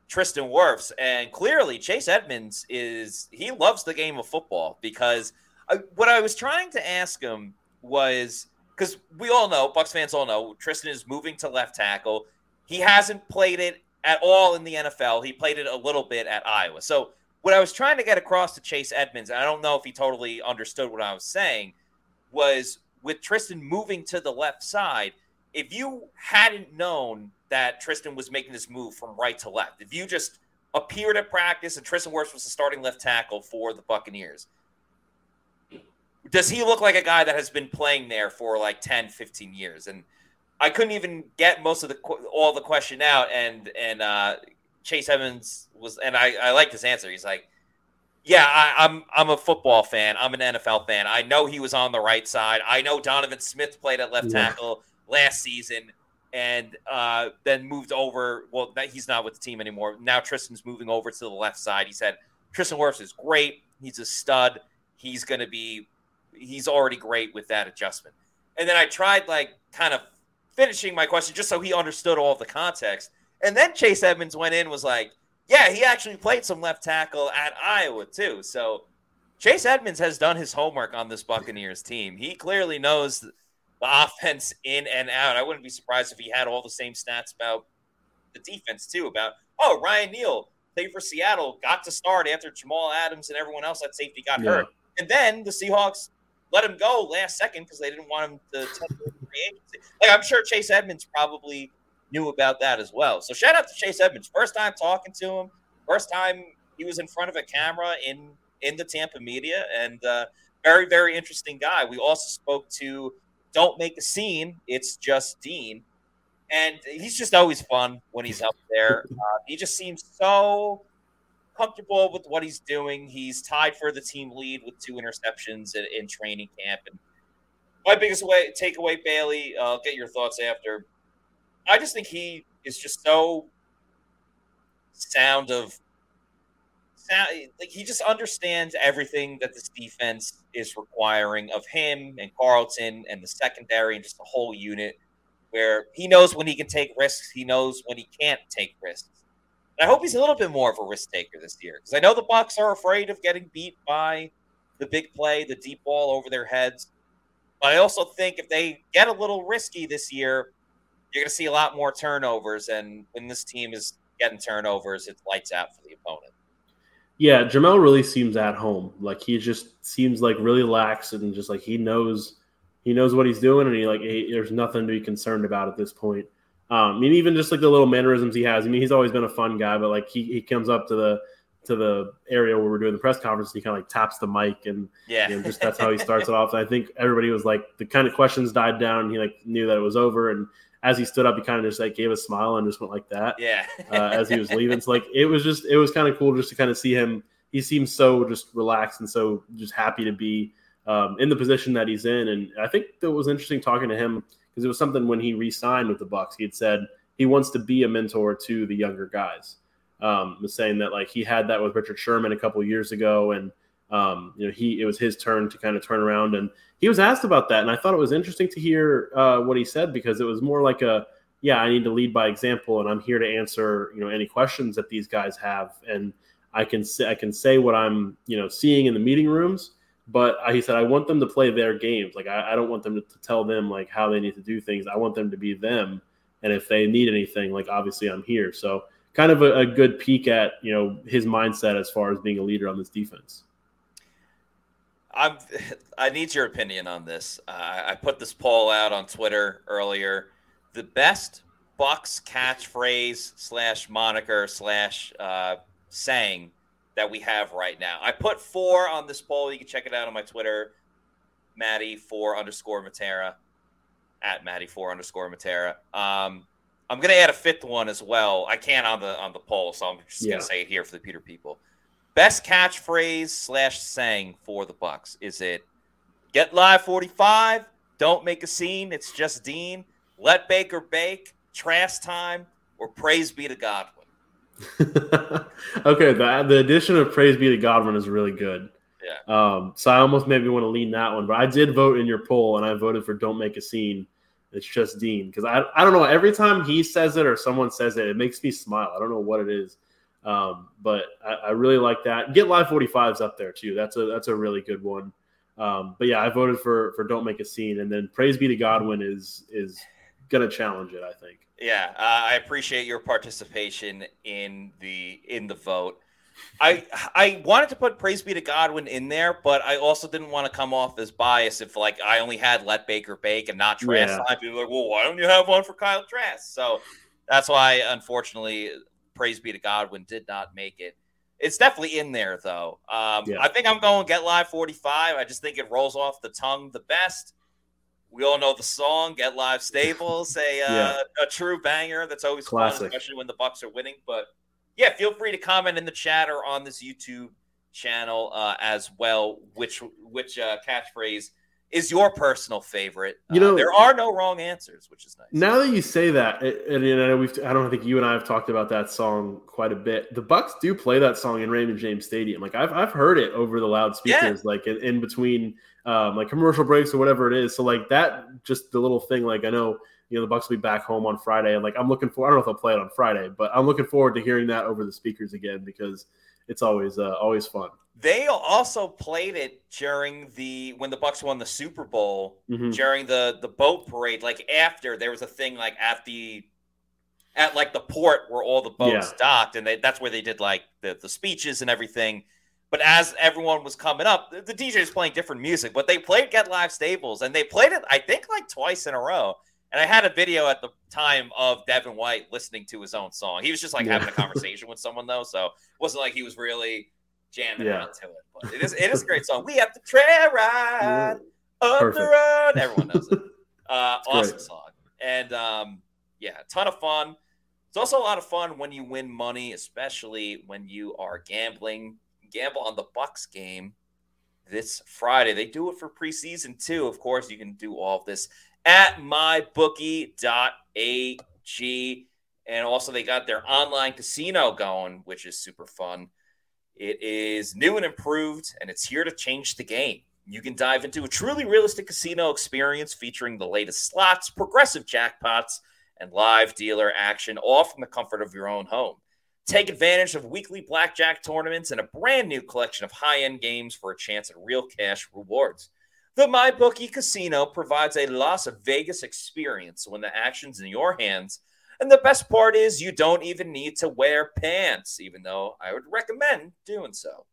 Tristan Wirfs, and clearly Chase Edmonds is he loves the game of football because I, what I was trying to ask him was because we all know Bucs fans all know Tristan is moving to left tackle. He hasn't played it at all in the NFL. He played it a little bit at Iowa. So what I was trying to get across to Chase Edmonds, and I don't know if he totally understood what I was saying, was with Tristan moving to the left side, if you hadn't known that Tristan was making this move from right to left, if you just appeared at practice and Tristan Wirfs was the starting left tackle for the Buccaneers, does he look like a guy that has been playing there for like 10, 15 years? And I couldn't even get most of the all the question out, and and uh, Chase Evans was, and I I liked his answer. He's like, yeah, I, am I'm, I'm a football fan. I'm an NFL fan. I know he was on the right side. I know Donovan Smith played at left yeah. tackle last season and uh, then moved over. Well, he's not with the team anymore. Now Tristan's moving over to the left side. He said Tristan Wirfs is great. He's a stud. He's going to be. He's already great with that adjustment. And then I tried like kind of finishing my question just so he understood all the context. And then Chase Edmonds went in was like, yeah, he actually played some left tackle at Iowa too. So Chase Edmonds has done his homework on this Buccaneers team. He clearly knows the offense in and out. I wouldn't be surprised if he had all the same stats about the defense too. About oh, Ryan Neal played for Seattle, got to start after Jamal Adams and everyone else at safety got yeah. hurt, and then the Seahawks let him go last second because they didn't want him to. Like I'm sure Chase Edmonds probably knew about that as well. So shout out to Chase Edmonds. First time talking to him. First time he was in front of a camera in in the Tampa media, and uh, very very interesting guy. We also spoke to Don't Make a Scene. It's just Dean, and he's just always fun when he's up there. Uh, he just seems so comfortable with what he's doing. He's tied for the team lead with two interceptions in, in training camp. And my biggest way takeaway, Bailey, I'll get your thoughts after. I just think he is just so sound of like he just understands everything that this defense is requiring of him and Carlton and the secondary and just the whole unit where he knows when he can take risks, he knows when he can't take risks. And I hope he's a little bit more of a risk taker this year because I know the Bucs are afraid of getting beat by the big play, the deep ball over their heads. But I also think if they get a little risky this year, you're going to see a lot more turnovers. And when this team is getting turnovers, it lights out for the opponent. Yeah, Jamel really seems at home. Like he just seems like really lax and just like he knows he knows what he's doing, and he like he, there's nothing to be concerned about at this point. Um, I mean, even just like the little mannerisms he has. I mean, he's always been a fun guy, but like he, he comes up to the to the area where we're doing the press conference, and he kind of like taps the mic, and yeah, you know, just that's how he starts it off. And I think everybody was like the kind of questions died down. And he like knew that it was over, and as he stood up, he kind of just like gave a smile and just went like that. Yeah. uh, as he was leaving, so like it was just it was kind of cool just to kind of see him. He seems so just relaxed and so just happy to be um, in the position that he's in. And I think that was interesting talking to him because it was something when he re-signed with the Bucs, He had said he wants to be a mentor to the younger guys. Um, was saying that like he had that with Richard Sherman a couple years ago, and um, you know he it was his turn to kind of turn around and he was asked about that and i thought it was interesting to hear uh, what he said because it was more like a yeah i need to lead by example and i'm here to answer you know any questions that these guys have and i can say i can say what i'm you know seeing in the meeting rooms but he said i want them to play their games. Like i, I don't want them to, to tell them like how they need to do things. I want them to be them and if they need anything like obviously i'm here. So kind of a, a good peek at you know his mindset as far as being a leader on this defense I'm. I need your opinion on this. Uh, I put this poll out on Twitter earlier. The best Bucs catchphrase slash moniker slash uh, saying that we have right now. I put four on this poll. You can check it out on my Twitter, Maddie four underscore Matera, at Maddie four underscore Matera. Um, I'm gonna add a fifth one as well. I can't on the on the poll, so I'm just yeah. gonna say it here for the Pewter people. Best catchphrase slash saying for the Bucs is it get live 45, don't make a scene, it's just Dean, let Baker bake, trash time, or praise be to Godwin. okay, the, the addition of praise be to Godwin is really good. Yeah. Um, so I almost maybe want to lean that one, but I did vote in your poll and I voted for don't make a scene. It's just Dean because I, I don't know. Every time he says it or someone says it, it makes me smile. I don't know what it is. Um, but I, I, really like that. Get Live 45s up there too. That's a that's a really good one. Um, but yeah, I voted for for Don't Make a Scene, and then Praise Be to Godwin is is gonna challenge it. I think. Yeah, uh, I appreciate your participation in the in the vote. I I wanted to put praise be to Godwin in there, but I also didn't want to come off as biased if like I only had let Baker bake and not Trask. Yeah. People like, well, why don't you have one for Kyle Trask? So that's why, unfortunately, praise be to Godwin did not make it. It's definitely in there though. Um, yeah. I think I'm going Get Live 45. I just think it rolls off the tongue the best. We all know the song "Get Live Stables," a uh, yeah. a true banger that's always Classic. fun, especially when the Bucs are winning. But yeah, feel free to comment in the chat or on this YouTube channel uh, as well. Which which uh, catchphrase is your personal favorite? You know, uh, there are no wrong answers, which is nice. Now that you say that, and, and I know we've I don't think you and I have talked about that song quite a bit. The Bucs do play that song in Raymond James Stadium. Like I've I've heard it over the loudspeakers, yeah. like in, in between um, like commercial breaks or whatever it is. So like that, just the little thing. Like I know you know the Bucs will be back home on Friday, and like I'm looking for. I don't know if they'll play it on Friday, but I'm looking forward to hearing that over the speakers again because it's always uh, always fun. They also played it during the when the Bucs won the Super Bowl mm-hmm. during the the boat parade. Like after there was a thing like at the at like the port where all the boats yeah. docked, and they, that's where they did like the the speeches and everything. But as everyone was coming up, the, the DJ was playing different music, but they played Get Live Stables, and they played it I think like twice in a row. And I had a video at the time of Devin White listening to his own song. He was just like yeah. having a conversation with someone though, so it wasn't like he was really jamming yeah. out to it. But it is it is a great song. We have to trail ride up Perfect. the road. Everyone knows it. Uh, awesome great. song. And um, yeah, a ton of fun. It's also a lot of fun when you win money, especially when you are gambling. Gamble on the Bucs game this Friday. They do it for preseason too. Of course, you can do all of this at mybookie.ag. And also, they got their online casino going, which is super fun. It is new and improved, and it's here to change the game. You can dive into a truly realistic casino experience featuring the latest slots, progressive jackpots, and live dealer action, all from the comfort of your own home. Take advantage of weekly blackjack tournaments and a brand new collection of high end games for a chance at real cash rewards. The MyBookie Casino provides a Las Vegas experience when the action's in your hands. And the best part is you don't even need to wear pants, even though I would recommend doing so.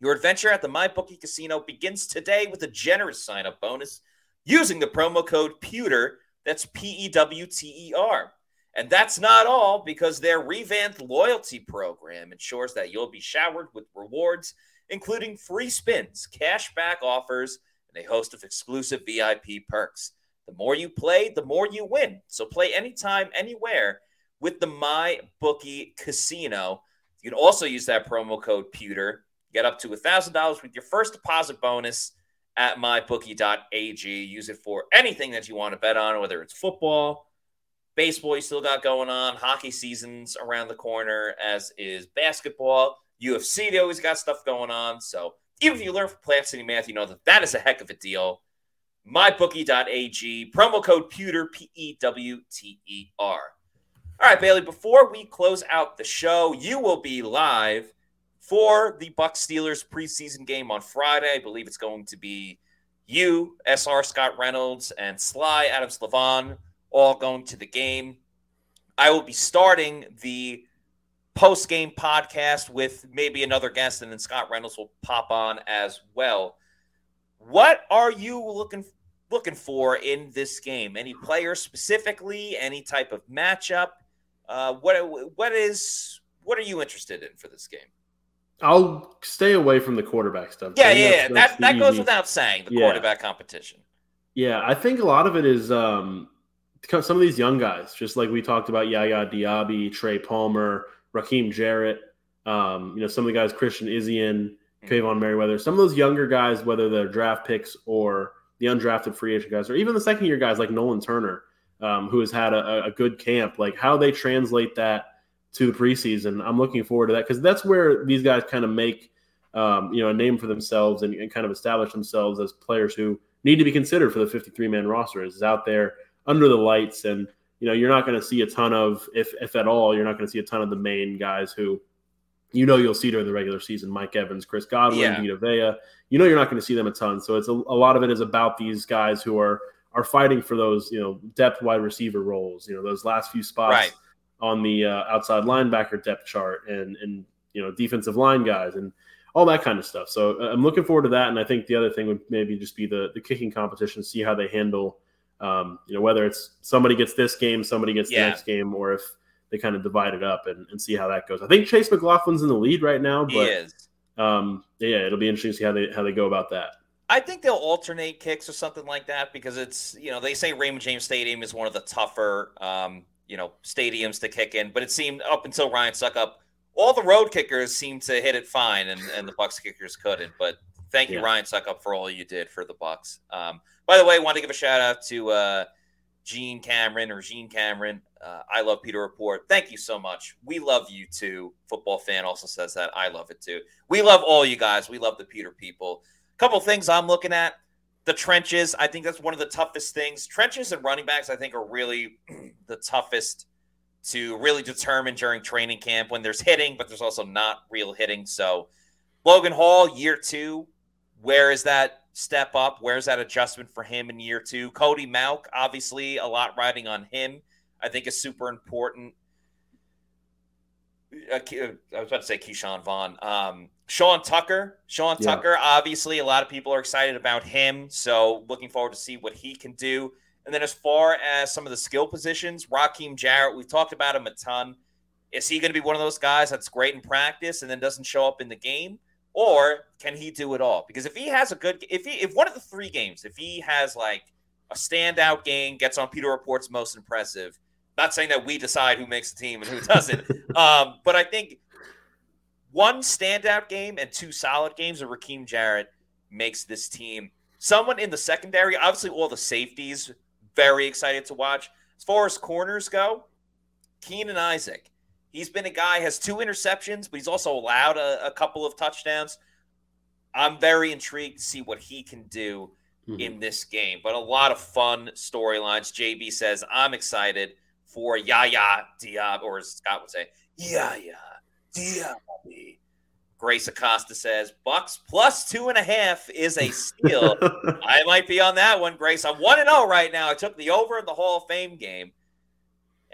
Your adventure at the MyBookie Casino begins today with a generous sign up bonus using the promo code PEWTER. That's P E W T E R. And that's not all because their revamped loyalty program ensures that you'll be showered with rewards including free spins, cashback offers, and a host of exclusive VIP perks. The more you play, the more you win. So play anytime, anywhere with the My Bookie Casino. You can also use that promo code Pewter. Get up to $1,000 with your first deposit bonus at mybookie.ag. Use it for anything that you want to bet on, whether it's football, baseball, you still got going on, hockey seasons around the corner, as is basketball. UFC, they always got stuff going on. So even if you learn from Plant City Math, you know that that is a heck of a deal. MyBookie.ag, promo code Pewter, P E W T E R. All right, Bailey, before we close out the show, you will be live for the Buck Steelers preseason game on Friday. I believe it's going to be you, SR Scott Reynolds, and Sly Adams Levon all going to the game. I will be starting the post game podcast with maybe another guest, and then Scott Reynolds will pop on as well. What are you looking looking for in this game? Any players specifically? Any type of matchup? Uh, what what is what are you interested in for this game? I'll stay away from the quarterback stuff. Yeah, yeah, that's, that's that that goes without saying. The yeah. quarterback competition. Yeah, I think a lot of it is um, some of these young guys, just like we talked about Yaya Diaby, Trey Palmer, Rakim Jarrett, um, you know, some of the guys, Christian Izien, mm-hmm. Merriweather, some of those younger guys, whether they're draft picks or the undrafted free agent guys, or even the second year guys like Nolan Turner, um, who has had a, a, good camp, like how they translate that to the preseason. I'm looking forward to that because that's where these guys kind of make, um, you know, a name for themselves and, and, kind of establish themselves as players who need to be considered for the 53 man roster. Is out there under the lights and you know, you're not going to see a ton of, if if at all, you're not going to see a ton of the main guys who, you know, you'll see during the regular season: Mike Evans, Chris Godwin, yeah. Vita Vea. You know, you're not going to see them a ton. So it's a, a lot of it is about these guys who are are fighting for those, you know, depth wide receiver roles. You know, those last few spots right. on the uh, outside linebacker depth chart, and and you know defensive line guys and all that kind of stuff. So uh, I'm looking forward to that. And I think the other thing would maybe just be the the kicking competition, see how they handle, um, you know, whether it's somebody gets this game, somebody gets yeah. the next game, or if they kind of divide it up and, and see how that goes. I think Chase McLaughlin's in the lead right now, but he is. Um, yeah, it'll be interesting to see how they how they go about that. I think they'll alternate kicks or something like that because it's you know they say Raymond James Stadium is one of the tougher um, you know stadiums to kick in, but it seemed up until Ryan Succop all the road kickers seemed to hit it fine, and, and the Bucs kickers couldn't. But thank you, yeah. Ryan Succop, for all you did for the Bucs. Um, by the way, I want to give a shout out to uh, Gene Cameron or Gene Cameron. Uh, I love Pewter Report. Thank you so much. We love you too. Football fan also says that. I love it too. We love all you guys. We love the Pewter people. Couple things I'm looking at. The trenches. I think that's one of the toughest things. Trenches and running backs, I think, are really the toughest to really determine during training camp when there's hitting, but there's also not real hitting. So, Logan Hall, year two, where is that step up? Where's that adjustment for him in year two? Cody Mauch, obviously, a lot riding on him. I think is super important. Uh, uh, I was about to say Ke'Shawn Vaughn. Um, Sean Tucker. Sean yeah. Tucker, obviously, a lot of people are excited about him. So, looking forward to see what he can do. And then as far as some of the skill positions, Rakim Jarrett, we've talked about him a ton. Is he going to be one of those guys that's great in practice and then doesn't show up in the game? Or can he do it all? Because if he has a good if he if one of the three games, if he has like a standout game, gets on Pewter Report's most impressive, not saying that we decide who makes the team and who doesn't. um, but I think one standout game and two solid games of Rakim Jarrett makes this team. Someone in the secondary, obviously all the safeties very excited to watch. As far as corners go, Keenan Isaac. He's been a guy has two interceptions, but he's also allowed a, a couple of touchdowns. I'm very intrigued to see what he can do mm-hmm. in this game. But a lot of fun storylines. JB says, I'm excited for Yaya Diab, or as Scott would say, Yaya Diaby Grace Acosta says Bucs plus two and a half is a steal. I might be on that one, Grace. I'm one and zero oh right now. I took the over in the Hall of Fame game,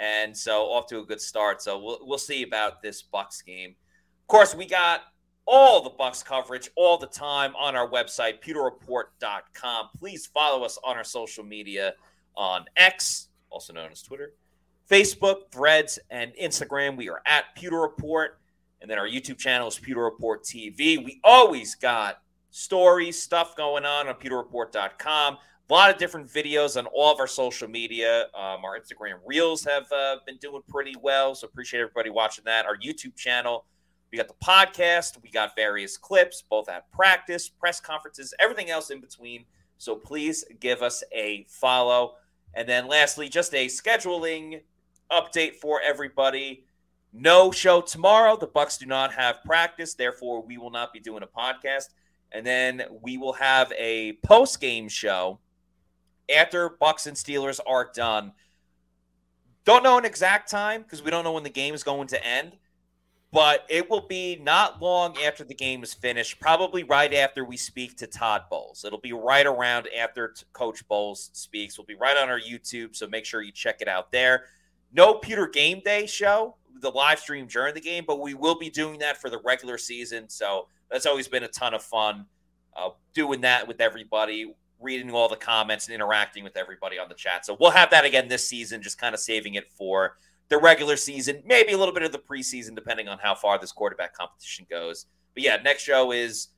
and so off to a good start. So we'll we'll see about this Bucs game. Of course, we got all the Bucs coverage all the time on our website, pewterreport.com. Please follow us on our social media on X, also known as Twitter, Facebook, Threads, and Instagram. We are at Pewter Report. And then our YouTube channel is Pewter Report TV. We always got stories, stuff going on on pewterreport.com. A lot of different videos on all of our social media. Um, our Instagram reels have uh, been doing pretty well. So appreciate everybody watching that. Our YouTube channel. We got the podcast. We got various clips, both at practice, press conferences, everything else in between. So please give us a follow. And then lastly, just a scheduling update for everybody. No show tomorrow. The Bucs do not have practice, therefore we will not be doing a podcast. And then we will have a post-game show after Bucs and Steelers are done. Don't know an exact time because we don't know when the game is going to end, but it will be not long after the game is finished, probably right after we speak to Todd Bowles. It'll be right around after Coach Bowles speaks. We'll be right on our YouTube, so make sure you check it out there. No Pewter Game Day show the live stream during the game, but we will be doing that for the regular season. So that's always been a ton of fun uh, doing that with everybody, reading all the comments and interacting with everybody on the chat. So we'll have that again this season, just kind of saving it for the regular season, maybe a little bit of the preseason, depending on how far this quarterback competition goes. But yeah, next show is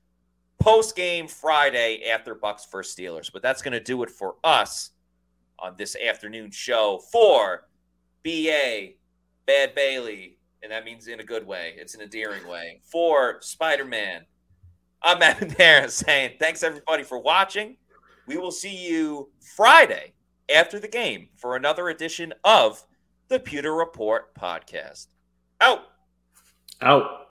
post game Friday after Bucs first Steelers. But that's going to do it for us on this afternoon show for BA Bad Bailey, and that means in a good way. It's an endearing way. For Spider Man, I'm Matt Matera saying thanks everybody for watching. We will see you Friday after the game for another edition of the Pewter Report podcast. Out. Out.